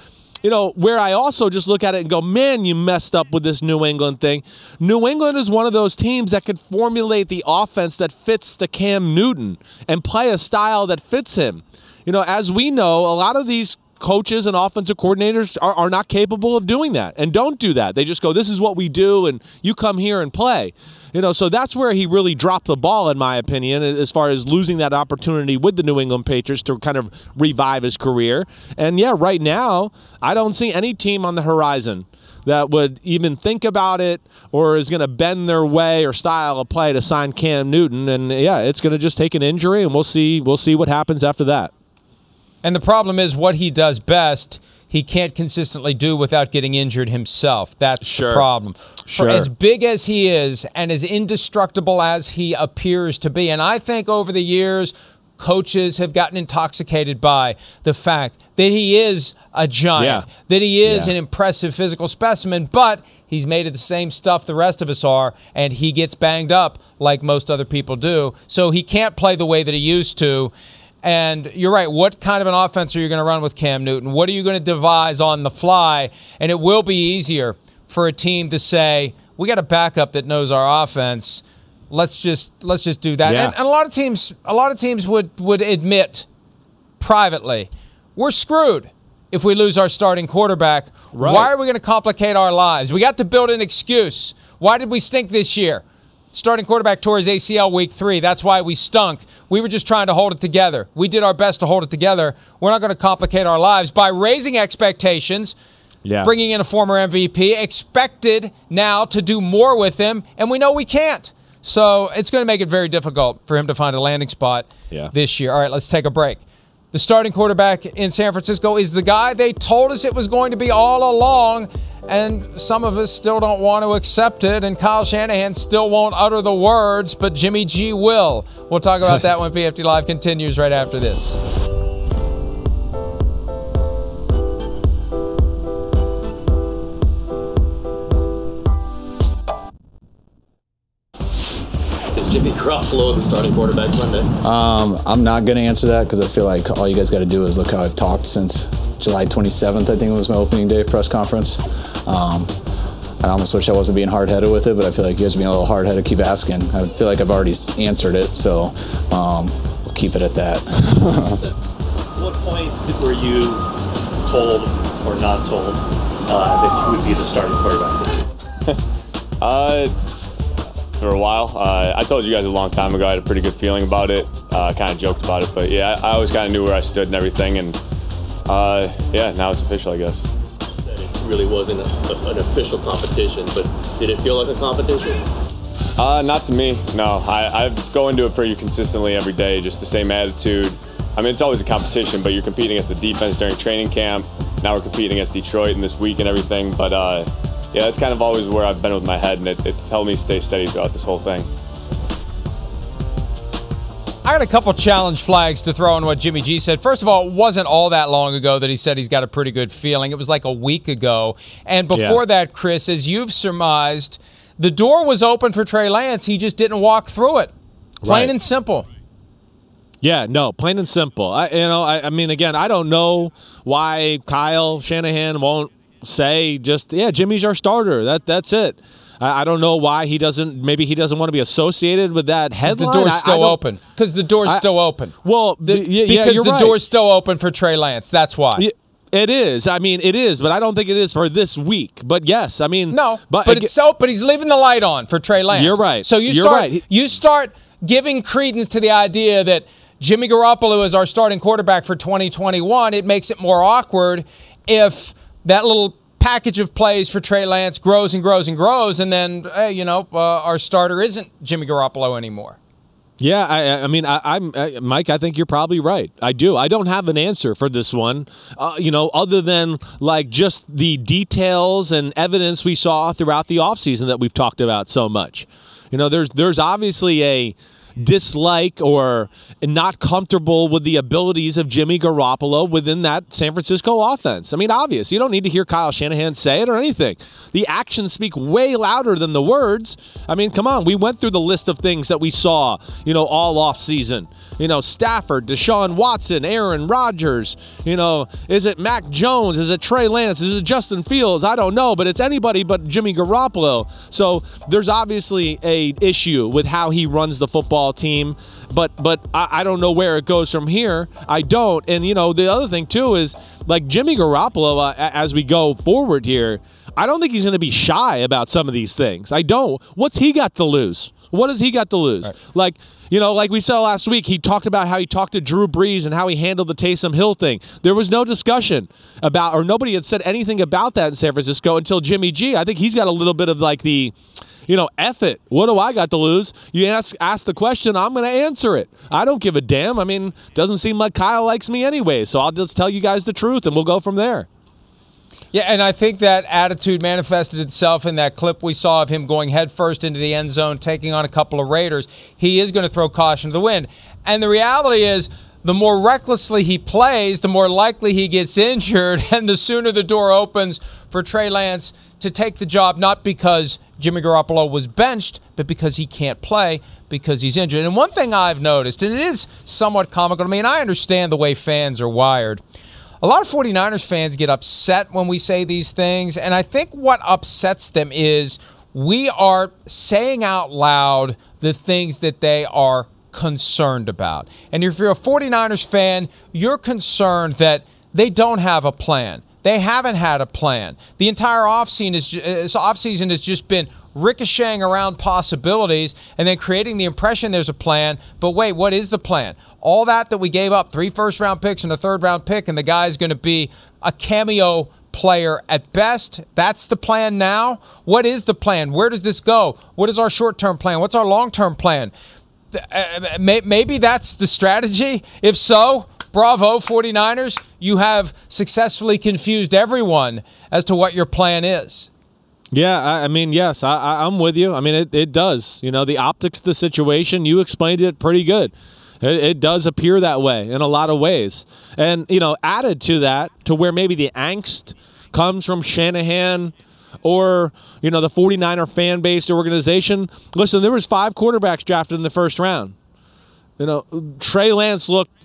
you know, where I also just look at it and go, man, you messed up with this New England thing. New England is one of those teams that could formulate the offense that fits the Cam Newton and play a style that fits him. You know, as we know, a lot of these coaches and offensive coordinators are, are not capable of doing that and don't do that. They just go, this is what we do, and you come here and play. You know, so that's where he really dropped the ball, in my opinion, as far as losing that opportunity with the New England Patriots to kind of revive his career. And yeah, right now, I don't see any team on the horizon that would even think about it or is going to bend their way or style of play to sign Cam Newton. And yeah, it's going to just take an injury, and we'll see. We'll see what happens after that. And the problem is what he does best, he can't consistently do without getting injured himself. That's Sure. the problem. Sure. For as big as he is and as indestructible as he appears to be, and I think over the years, coaches have gotten intoxicated by the fact that he is a giant, Yeah. that he is Yeah. an impressive physical specimen, but he's made of the same stuff the rest of us are, and he gets banged up like most other people do. So he can't play the way that he used to. And you're right. What kind of an offense are you going to run with Cam Newton? What are you going to devise on the fly? And it will be easier for a team to say, "We got a backup that knows our offense. Let's just let's just do that." Yeah. And, and a lot of teams, a lot of teams would would admit privately, we're screwed if we lose our starting quarterback. Right. Why are we going to complicate our lives? We got to build an excuse. Why did we stink this year? Starting quarterback tore his ACL week three. That's why we stunk. We were just trying to hold it together. We did our best to hold it together. We're not going to complicate our lives by raising expectations, Yeah. bringing in a former MVP, expected now to do more with him, and we know we can't. So it's going to make it very difficult for him to find a landing spot Yeah. this year. All right, let's take a break. The starting quarterback in San Francisco is the guy they told us it was going to be all along. And some of us still don't want to accept it, and Kyle Shanahan still won't utter the words, but Jimmy G will. We'll talk about that when PFT Live continues right after this. Jimmy Garoppolo the starting quarterback Sunday? Um, I'm not going to answer that because I feel like all you guys got to do is look how I've talked since July 27th. I think it was my opening day press conference. Um, I almost wish I wasn't being hard headed with it, but I feel like you guys are being a little hard headed. Keep asking. I feel like I've already answered it, so um, we'll keep it at that. what point were you told or not told uh, that you would be the starting quarterback this season? Uh, for a while. Uh, I told you guys a long time ago. I had a pretty good feeling about it. Uh, kind of joked about it, but yeah, I, I always kind of knew where I stood and everything. And uh, yeah, now it's official, I guess. It really wasn't a, an official competition, but did it feel like a competition? Uh, not to me. No, I, I go into it pretty consistently every day. Just the same attitude. I mean, it's always a competition, but you're competing against the defense during training camp. Now we're competing against Detroit in this week and everything. But uh, yeah, that's kind of always where I've been with my head, and it, it helped me stay steady throughout this whole thing. I got a couple challenge flags to throw on what Jimmy G said. First of all, it wasn't all that long ago that he said he's got a pretty good feeling. It was like a week ago. And before Yeah. that, Chris, as you've surmised, the door was open for Trey Lance. He just didn't walk through it. Plain Right. and simple. Yeah, no, plain and simple. I, you know, I, I mean, again, I don't know why Kyle Shanahan won't say just, yeah, Jimmy's our starter. That that's it. I, I don't know why he doesn't. Maybe he doesn't want to be associated with that The headline. door's I- I still don't- open. Because the door's I- still open. Well, The- yeah, because the right. door's still open for Trey Lance. That's why. Yeah, It is. I mean, it is, but I don't think it is for this week. But yes, I mean, No, but, but, it's so. But he's leaving the light on for Trey Lance. You're right. So you You're start. right. You start giving credence to the idea that Jimmy Garoppolo is our starting quarterback for 2021. It makes it more awkward if that little package of plays for Trey Lance grows and grows and grows, and then hey, you know uh, our starter isn't Jimmy Garoppolo anymore. Yeah, I, I- mean, I, I, Mike. I think you're probably right. I do. I don't have an answer for this one. Uh, you know, other than like just the details and evidence we saw throughout the offseason that we've talked about so much. You know, there's there's obviously a dislike or not comfortable with the abilities of Jimmy Garoppolo within that San Francisco offense. I mean, obvious. You don't need to hear Kyle Shanahan say it or anything. The actions speak way louder than the words. I mean, come on. We went through the list of things that we saw, you know, all off season. You know, Stafford, Deshaun Watson, Aaron Rodgers. You know, is it Mac Jones? Is it Trey Lance? Is it Justin Fields? I don't know, but it's anybody but Jimmy Garoppolo. So there's obviously a issue with how he runs the football team, but but I, I don't know where it goes from here. I don't. And you know, the other thing too is like Jimmy Garoppolo uh, as we go forward here. I don't think he's going to be shy about some of these things. I don't. What's he got to lose? What has he got to lose? Like, you know, like we saw last week, he talked about how he talked to Drew Brees and how he handled the Taysom Hill thing. There was no discussion about, or nobody had said anything about that in San Francisco until Jimmy G. I think he's got a little bit of like the, you know, F it. What do I got to lose? You ask ask the question, I'm going to answer it. I don't give a damn. I mean, doesn't seem like Kyle likes me anyway, so I'll just tell you guys the truth and we'll go from there. Yeah, and I think that attitude manifested itself in that clip we saw of him going headfirst into the end zone, taking on a couple of Raiders. He is going to throw caution to the wind. And the reality is, the more recklessly he plays, the more likely he gets injured, and the sooner the door opens for Trey Lance to take the job, not because Jimmy Garoppolo was benched, but because he can't play because he's injured. And one thing I've noticed, and it is somewhat comical to me, and I understand the way fans are wired. A lot of 49ers fans get upset when we say these things, and I think what upsets them is we are saying out loud the things that they are concerned about. And if you're a 49ers fan, you're concerned that they don't have a plan. They haven't had a plan. The entire offseason is uh, offseason has just been ricocheting around possibilities and then creating the impression there's a plan. But wait, what is the plan? All that that we gave up, three first round picks and a third round pick, and the guy is going to be a cameo player at best. That's the plan now. What is the plan? Where does this go? What is our short term plan? What's our long term plan? Uh, maybe that's the strategy. If so, bravo 49ers you have successfully confused everyone as to what your plan is Yeah, I, I mean, yes, I, I'm with you. I mean, it, it does. You know, the optics, the situation, you explained it pretty good. It, it does appear that way in a lot of ways. And, you know, added to that, to where maybe the angst comes from Shanahan or, you know, the 49er fan base organization. Listen, there was five quarterbacks drafted in the first round. You know, Trey Lance looked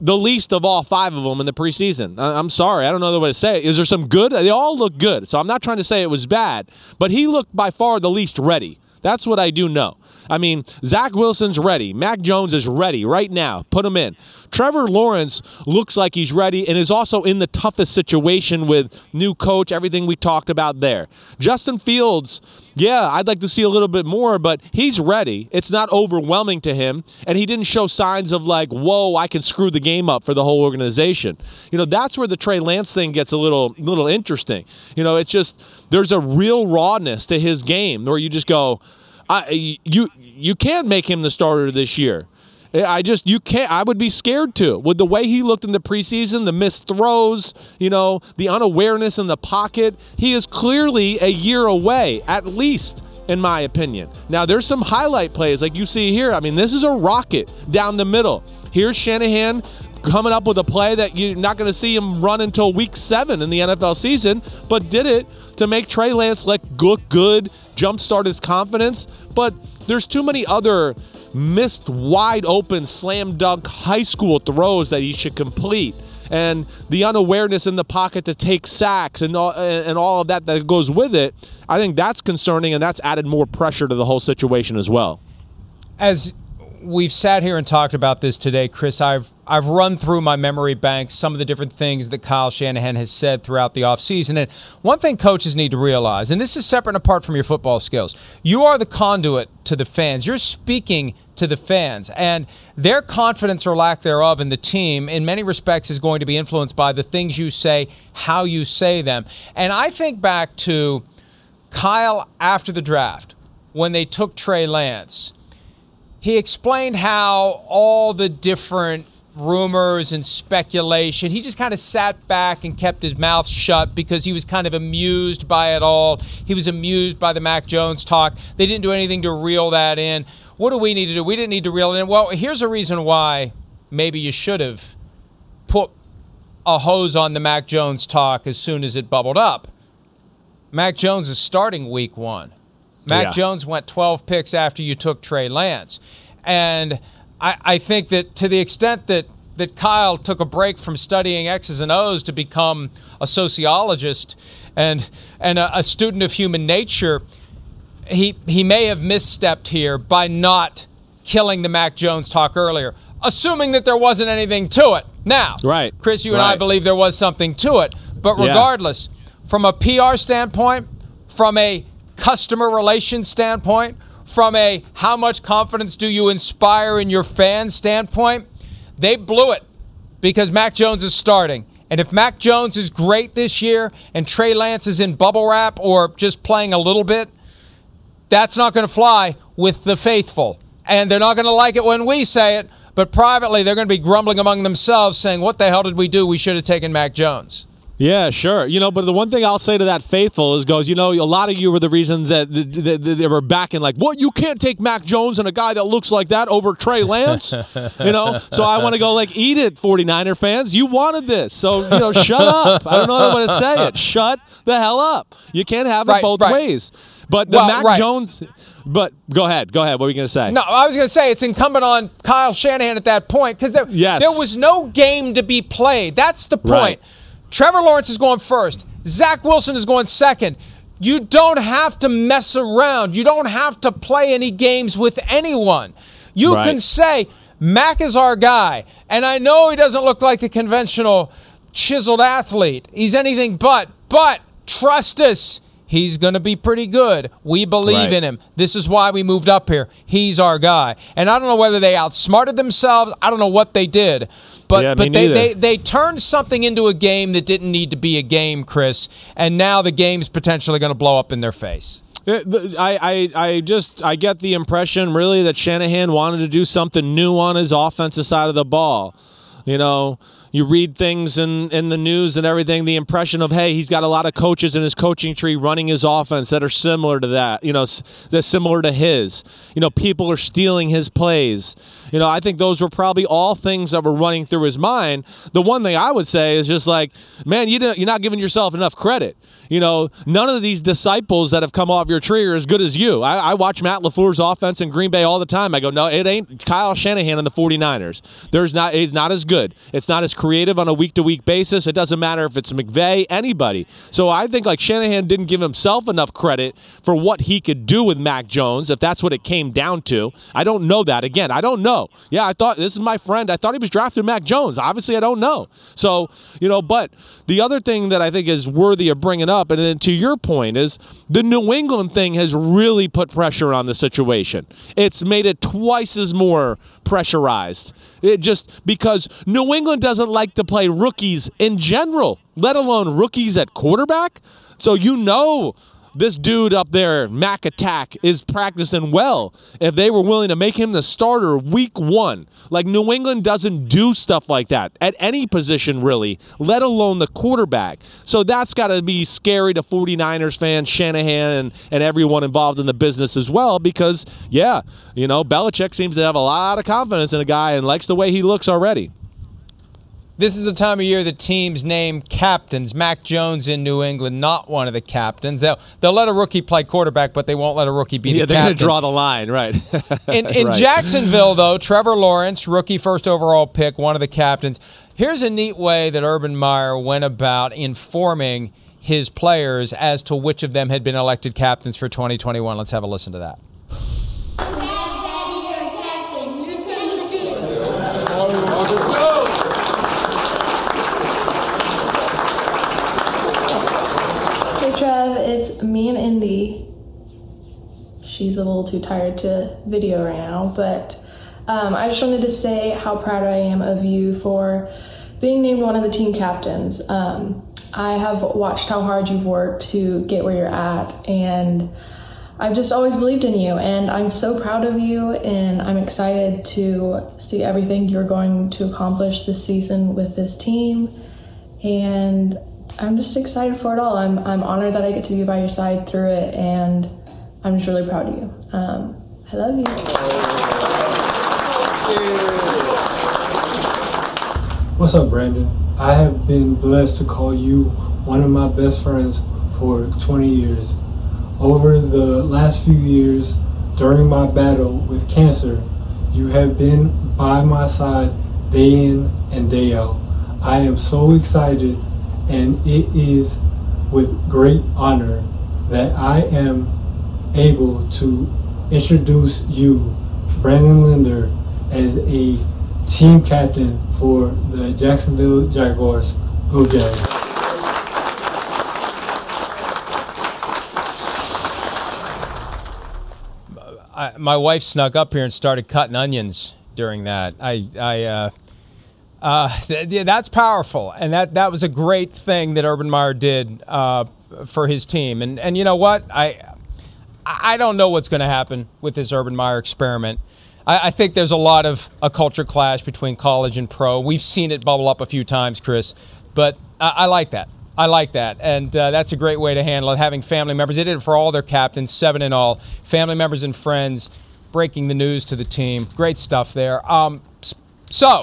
the least of all five of them in the preseason. I- I'm sorry, I don't know the way to say it. Is there some good? They all look good, so I'm not trying to say it was bad, but he looked by far the least ready. That's what I do know. I mean, Zach Wilson's ready. Mac Jones is ready right now. Put him in. Trevor Lawrence looks like he's ready and is also in the toughest situation with new coach, everything we talked about there. Justin Fields, yeah, I'd like to see a little bit more, but he's ready. It's not overwhelming to him, and he didn't show signs of like, whoa, I can screw the game up for the whole organization. You know, that's where the Trey Lance thing gets a little little interesting. You know, it's just there's a real rawness to his game where you just go, I you you can't make him the starter this year. Eh, I just you can't. I would be scared to with the way he looked in the preseason, the missed throws, you know, the unawareness in the pocket. He is clearly a year away, at least, in my opinion. Now there's some highlight plays like you see here. I mean, this is a rocket down the middle. Here's Shanahan coming up with a play that you're not going to see him run until week seven in the NFL season, but did it to make Trey Lance look good, jumpstart his confidence. But there's too many other missed wide open slam dunk high school throws that he should complete. And the unawareness in the pocket to take sacks and all, and all of that that goes with it, I think that's concerning, and that's added more pressure to the whole situation as well. as we've sat here and talked about this today, Chris, I've I've run through my memory bank some of the different things that Kyle Shanahan has said throughout the offseason. And one thing coaches need to realize, and this is separate and apart from your football skills, you are the conduit to the fans. You're speaking to the fans. And their confidence or lack thereof in the team, in many respects, is going to be influenced by the things you say, how you say them. And I think back to Kyle after the draft when they took Trey Lance he explained how all the different rumors and speculation, he just kind of sat back and kept his mouth shut because he was kind of amused by it all. He was amused by the Mac Jones talk. They didn't do anything to reel that in. What do we need to do? We didn't need to reel it in. Well, here's a reason why maybe you should have put a hose on the Mac Jones talk as soon as it bubbled up. Mac Jones is starting week one. Mac Yeah. Jones went 12 picks after you took Trey Lance. And I, I think that to the extent that, that Kyle took a break from studying X's and O's to become a sociologist and, and a, a student of human nature, he, he may have misstepped here by not killing the Mac Jones talk earlier, assuming that there wasn't anything to it. Now, Right. Chris, you and I believe there was something to it. But Yeah. regardless, from a PR standpoint, from a customer relations standpoint, from a how much confidence do you inspire in your fans standpoint, they blew it because Mac Jones is starting. And if Mac Jones is great this year and Trey Lance is in bubble wrap or just playing a little bit, that's not going to fly with the faithful. And they're not going to like it when we say it, but privately they're going to be grumbling among themselves saying, What the hell did we do? We should have taken Mac Jones. Yeah, sure. You know, but the one thing I'll say to that faithful is, goes, you know, a lot of you were the reasons that th- th- th- they were backing, like, what? You can't take Mac Jones and a guy that looks like that over Trey Lance, you know. So I want to go like, eat it, 49er fans. You wanted this, so you know, shut up. I don't know how to say it. Shut the hell up. You can't have it Right, both right. ways. But the Well, Mac right. Jones. But go ahead, go ahead. What were you going to say? No, I was going to say it's incumbent on Kyle Shanahan at that point because there, Yes. there was no game to be played. That's the point. Right. Trevor Lawrence is going first. Zach Wilson is going second. You don't have to mess around. You don't have to play any games with anyone. You Right. can say, Mac is our guy. And I know he doesn't look like the conventional chiseled athlete. He's anything but. But trust us, he's going to be pretty good. We believe Right. in him. This is why we moved up here. He's our guy. And I don't know whether they outsmarted themselves. I don't know what they did. But Yeah, but they, they they turned something into a game that didn't need to be a game, Chris. And now the game's potentially going to blow up in their face. Uh, I, I, I just I get the impression really that Shanahan wanted to do something new on his offensive side of the ball. You know, you read things in, in the news and everything, the impression of, hey, he's got a lot of coaches in his coaching tree running his offense that are similar to that, you know, that's similar to his. You know, people are stealing his plays. You know, I think those were probably all things that were running through his mind. The one thing I would say is just like, man, you don't, you're not giving yourself enough credit. You know, none of these disciples that have come off your tree are as good as you. I, I watch Matt LaFleur's offense in Green Bay all the time. I go, no, it ain't Kyle Shanahan and the 49ers. There's not, he's not as good. It's not as creative on a week to week basis. It doesn't matter if it's McVay, anybody. So I think like Shanahan didn't give himself enough credit for what he could do with Mac Jones, if that's what it came down to. I don't know that. Again, I don't know. Yeah, I thought this is my friend. I thought he was drafting Mac Jones. Obviously, I don't know. So, you know, but the other thing that I think is worthy of bringing up, and then to your point, is the New England thing has really put pressure on the situation. It's made it twice as more pressurized. It just because New England doesn't like to play rookies in general, let alone rookies at quarterback. So you know this dude up there, Mac Attack, is practicing well. If they were willing to make him the starter week one, like New England doesn't do stuff like that at any position, really, let alone the quarterback. So that's got to be scary to 49ers fans, Shanahan, and, and everyone involved in the business as well, because, yeah, you know, Belichick seems to have a lot of confidence in a guy and likes the way he looks already. This is the time of year the teams name captains. Mac Jones in New England, not one of the captains. They'll they'll let a rookie play quarterback, but they won't let a rookie be yeah, the they're going to draw the line, right? in in Right. Jacksonville, though, Trevor Lawrence, rookie first overall pick, one of the captains. Here's a neat way that Urban Meyer went about informing his players as to which of them had been elected captains for 2021. Let's have a listen to that. Hey Trev, it's me and Indy. She's a little too tired to video right now, but um, I just wanted to say how proud I am of you for being named one of the team captains. Um, I have watched how hard you've worked to get where you're at, and I've just always believed in you, and I'm so proud of you, and I'm excited to see everything you're going to accomplish this season with this team. And I'm just excited for it all. I'm, I'm honored that I get to be by your side through it, and I'm just really proud of you. Um, I love you. What's up, Brandon? I have been blessed to call you one of my best friends for 20 years. Over the last few years, during my battle with cancer, you have been by my side day in and day out. I am so excited, and it is with great honor that I am able to introduce you, Brandon Linder, as a team captain for the Jacksonville Jaguars. Go Jags. My wife snuck up here and started cutting onions during that. I, I, uh, uh, th- yeah, that's powerful, and that that was a great thing that Urban Meyer did uh, for his team. And and you know what, I I don't know what's going to happen with this Urban Meyer experiment. I, I think there's a lot of a culture clash between college and pro. We've seen it bubble up a few times, Chris, but I, I like that. I like that, and uh, that's a great way to handle it. Having family members, they did it for all their captains, seven in all, family members and friends, breaking the news to the team. Great stuff there. Um, so,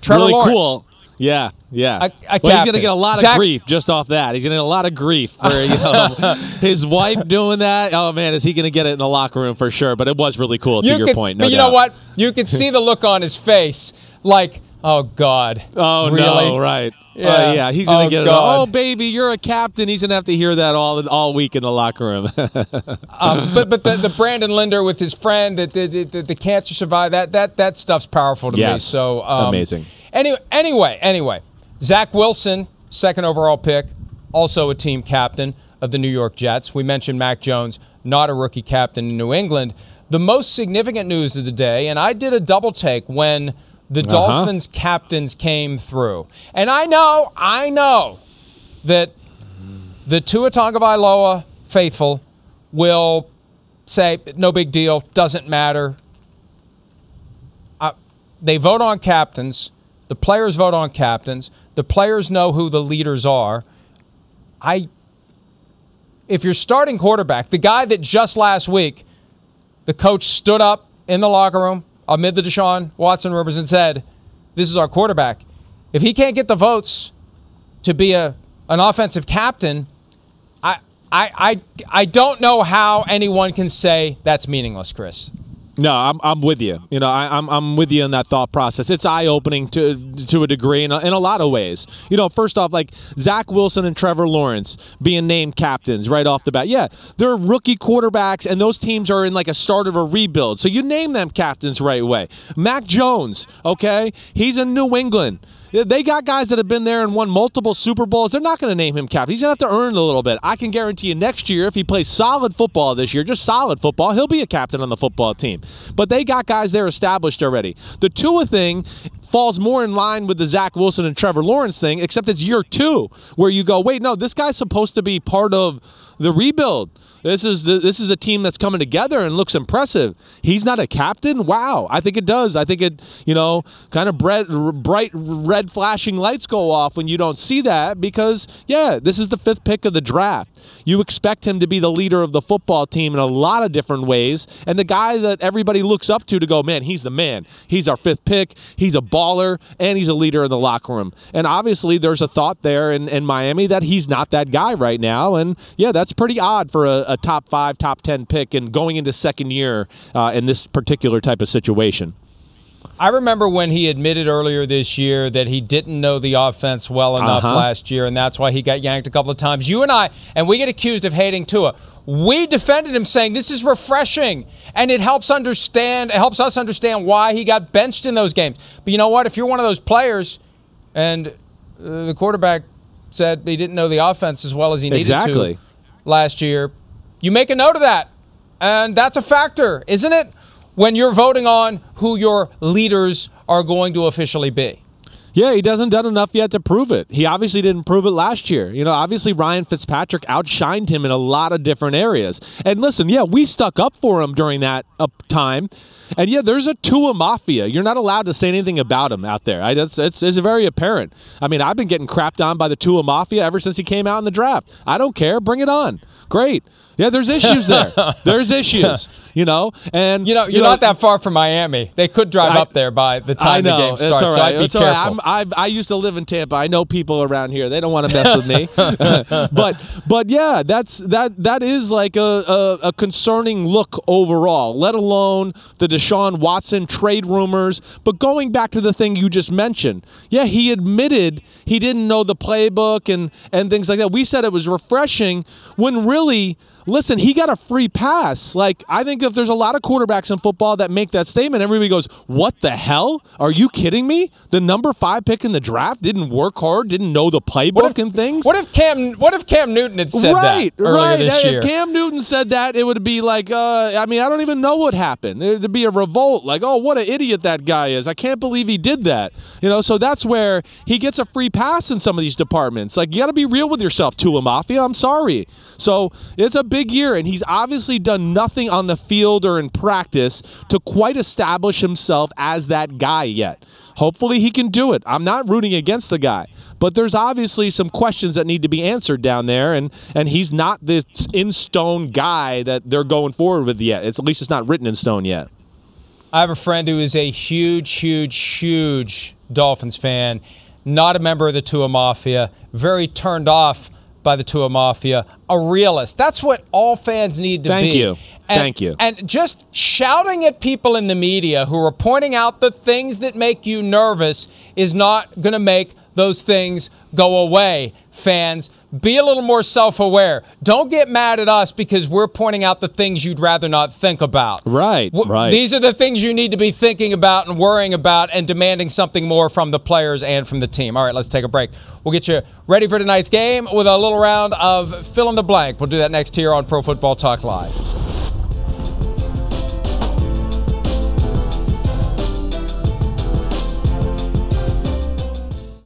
Trevor really Lawrence. cool. Yeah, yeah. Well, he's gonna get a lot of grief just off that. He's gonna get a lot of grief for you know his wife doing that. Oh man, is he gonna get it in the locker room for sure? But it was really cool. To You your point, no but you doubt. know what? You could see the look on his face, like, oh God. Oh really? no, right? Yeah, Yeah, yeah. He's gonna Oh, get it. Oh baby, you're a captain. He's gonna have to hear that all all week in the locker room. um, but but the, the Brandon Linder with his friend, that the, the, the, cancer survived. That that that stuff's powerful to me. So um, Amazing. Anyway, anyway, anyway, Zach Wilson, second overall pick, also a team captain of the New York Jets. We mentioned Mac Jones, not a rookie captain in New England. The most significant news of the day, and I did a double take when the Uh-huh. Dolphins captains came through, and I know, I know that the Tua Tagovailoa faithful will say no big deal, doesn't matter. Uh, they vote on captains. The players vote on captains. The players know who the leaders are. I if you're starting quarterback, the guy that just last week the coach stood up in the locker room amid the Deshaun Watson rumors and said, "This is our quarterback." If he can't get the votes to be a an offensive captain, I I I I don't know how anyone can say that's meaningless, Chris. No, I'm, I'm with you. You know, I, am I'm, I'm with you in that thought process. It's eye opening to to a degree in a, in a lot of ways. You know, first off, like Zach Wilson and Trevor Lawrence being named captains right off the bat. Yeah, they're rookie quarterbacks, and those teams are in like a start of a rebuild. So you name them captains right away. Mac Jones, okay, he's in New England. They got guys that have been there and won multiple Super Bowls. They're not going to name him captain. He's going to have to earn a little bit. I can guarantee you next year, if he plays solid football this year, just solid football, he'll be a captain on the football team. But they got guys there established already. The Tua thing falls more in line with the Zach Wilson and Trevor Lawrence thing, except it's year two where you go, wait, no, this guy's supposed to be part of the rebuild. This is the, this is a team that's coming together and looks impressive. He's not a captain. Wow, I think it does. I think it you know kind of bright, bright red flashing lights go off when you don't see that because yeah, this is the fifth pick of the draft. You expect him to be the leader of the football team in a lot of different ways, and the guy that everybody looks up to to go, man, he's the man. He's our fifth pick. He's a baller and he's a leader in the locker room. And obviously, there's a thought there in, in Miami that he's not that guy right now. And yeah, that's pretty odd for a, a top five, top 10 pick and going into second year uh, in this particular type of situation. I remember when he admitted earlier this year that he didn't know the offense well enough Uh-huh. last year, and that's why he got yanked a couple of times. You and I, and we get accused of hating Tua. We defended him, saying this is refreshing, and it helps understand. It helps us understand why he got benched in those games. But you know what? If you're one of those players, and uh, the quarterback said he didn't know the offense as well as he needed Exactly. to last year, you make a note of that, and that's a factor, isn't it? When you're voting on who your leaders are going to officially be. Yeah, he doesn't done enough yet to prove it. He obviously didn't prove it last year. You know, obviously Ryan Fitzpatrick outshined him in a lot of different areas. And listen, yeah, we stuck up for him during that up time. And yeah, there's a Tua mafia. You're not allowed to say anything about him out there. I, it's, it's, it's very apparent. I mean, I've been getting crapped on by the Tua mafia ever since he came out in the draft. I don't care. Bring it on. Great. Yeah, there's issues there. there's issues. You know, and You know, you're not that far from Miami. They could drive I- up there by the time know. the game starts. So. I'd be It's all right. careful. I'm- I, I used to live in Tampa. I know people around here. They don't want to mess with me. but but yeah, that's that that is like a, a, a concerning look overall. Let alone the Deshaun Watson trade rumors. But going back to the thing you just mentioned, yeah, he admitted he didn't know the playbook and and things like that. We said it was refreshing when really. Listen, he got a free pass. Like, I think if there's a lot of quarterbacks in football that make that statement, everybody goes, What the hell? Are you kidding me? The number five pick in the draft didn't work hard, didn't know the playbook and things. what if Cam? What if Cam Newton had said right, that earlier right. this if year? Cam Newton said that, it would be like, uh, I mean, I don't even know what happened. There'd be a revolt, like, oh, what an idiot that guy is. I can't believe he did that. You know, so that's where he gets a free pass in some of these departments. Like, you got to be real with yourself, Tua Mafia. I'm sorry. So it's a big year, and he's obviously done nothing on the field or in practice to quite establish himself as that guy yet. Hopefully, he can do it. I'm not rooting against the guy, but there's obviously some questions that need to be answered down there, and and he's not this in stone guy that they're going forward with yet. It's at least it's not written in stone yet. I have a friend who is a huge, huge, huge Dolphins fan, not a member of the Tua Mafia, very turned off by the Tua Mafia, a realist. That's what all fans need to be. Thank be. you. And- Thank you. And just shouting at people in the media who are pointing out the things that make you nervous is not going to make those things go away. Fans, be a little more self aware. Don't get mad at us because we're pointing out the things you'd rather not think about. Right, W- right. These are the things you need to be thinking about and worrying about and demanding something more from the players and from the team. All right, let's take a break. We'll get you ready for tonight's game with a little round of fill in the blank. We'll do that next here on Pro Football Talk Live.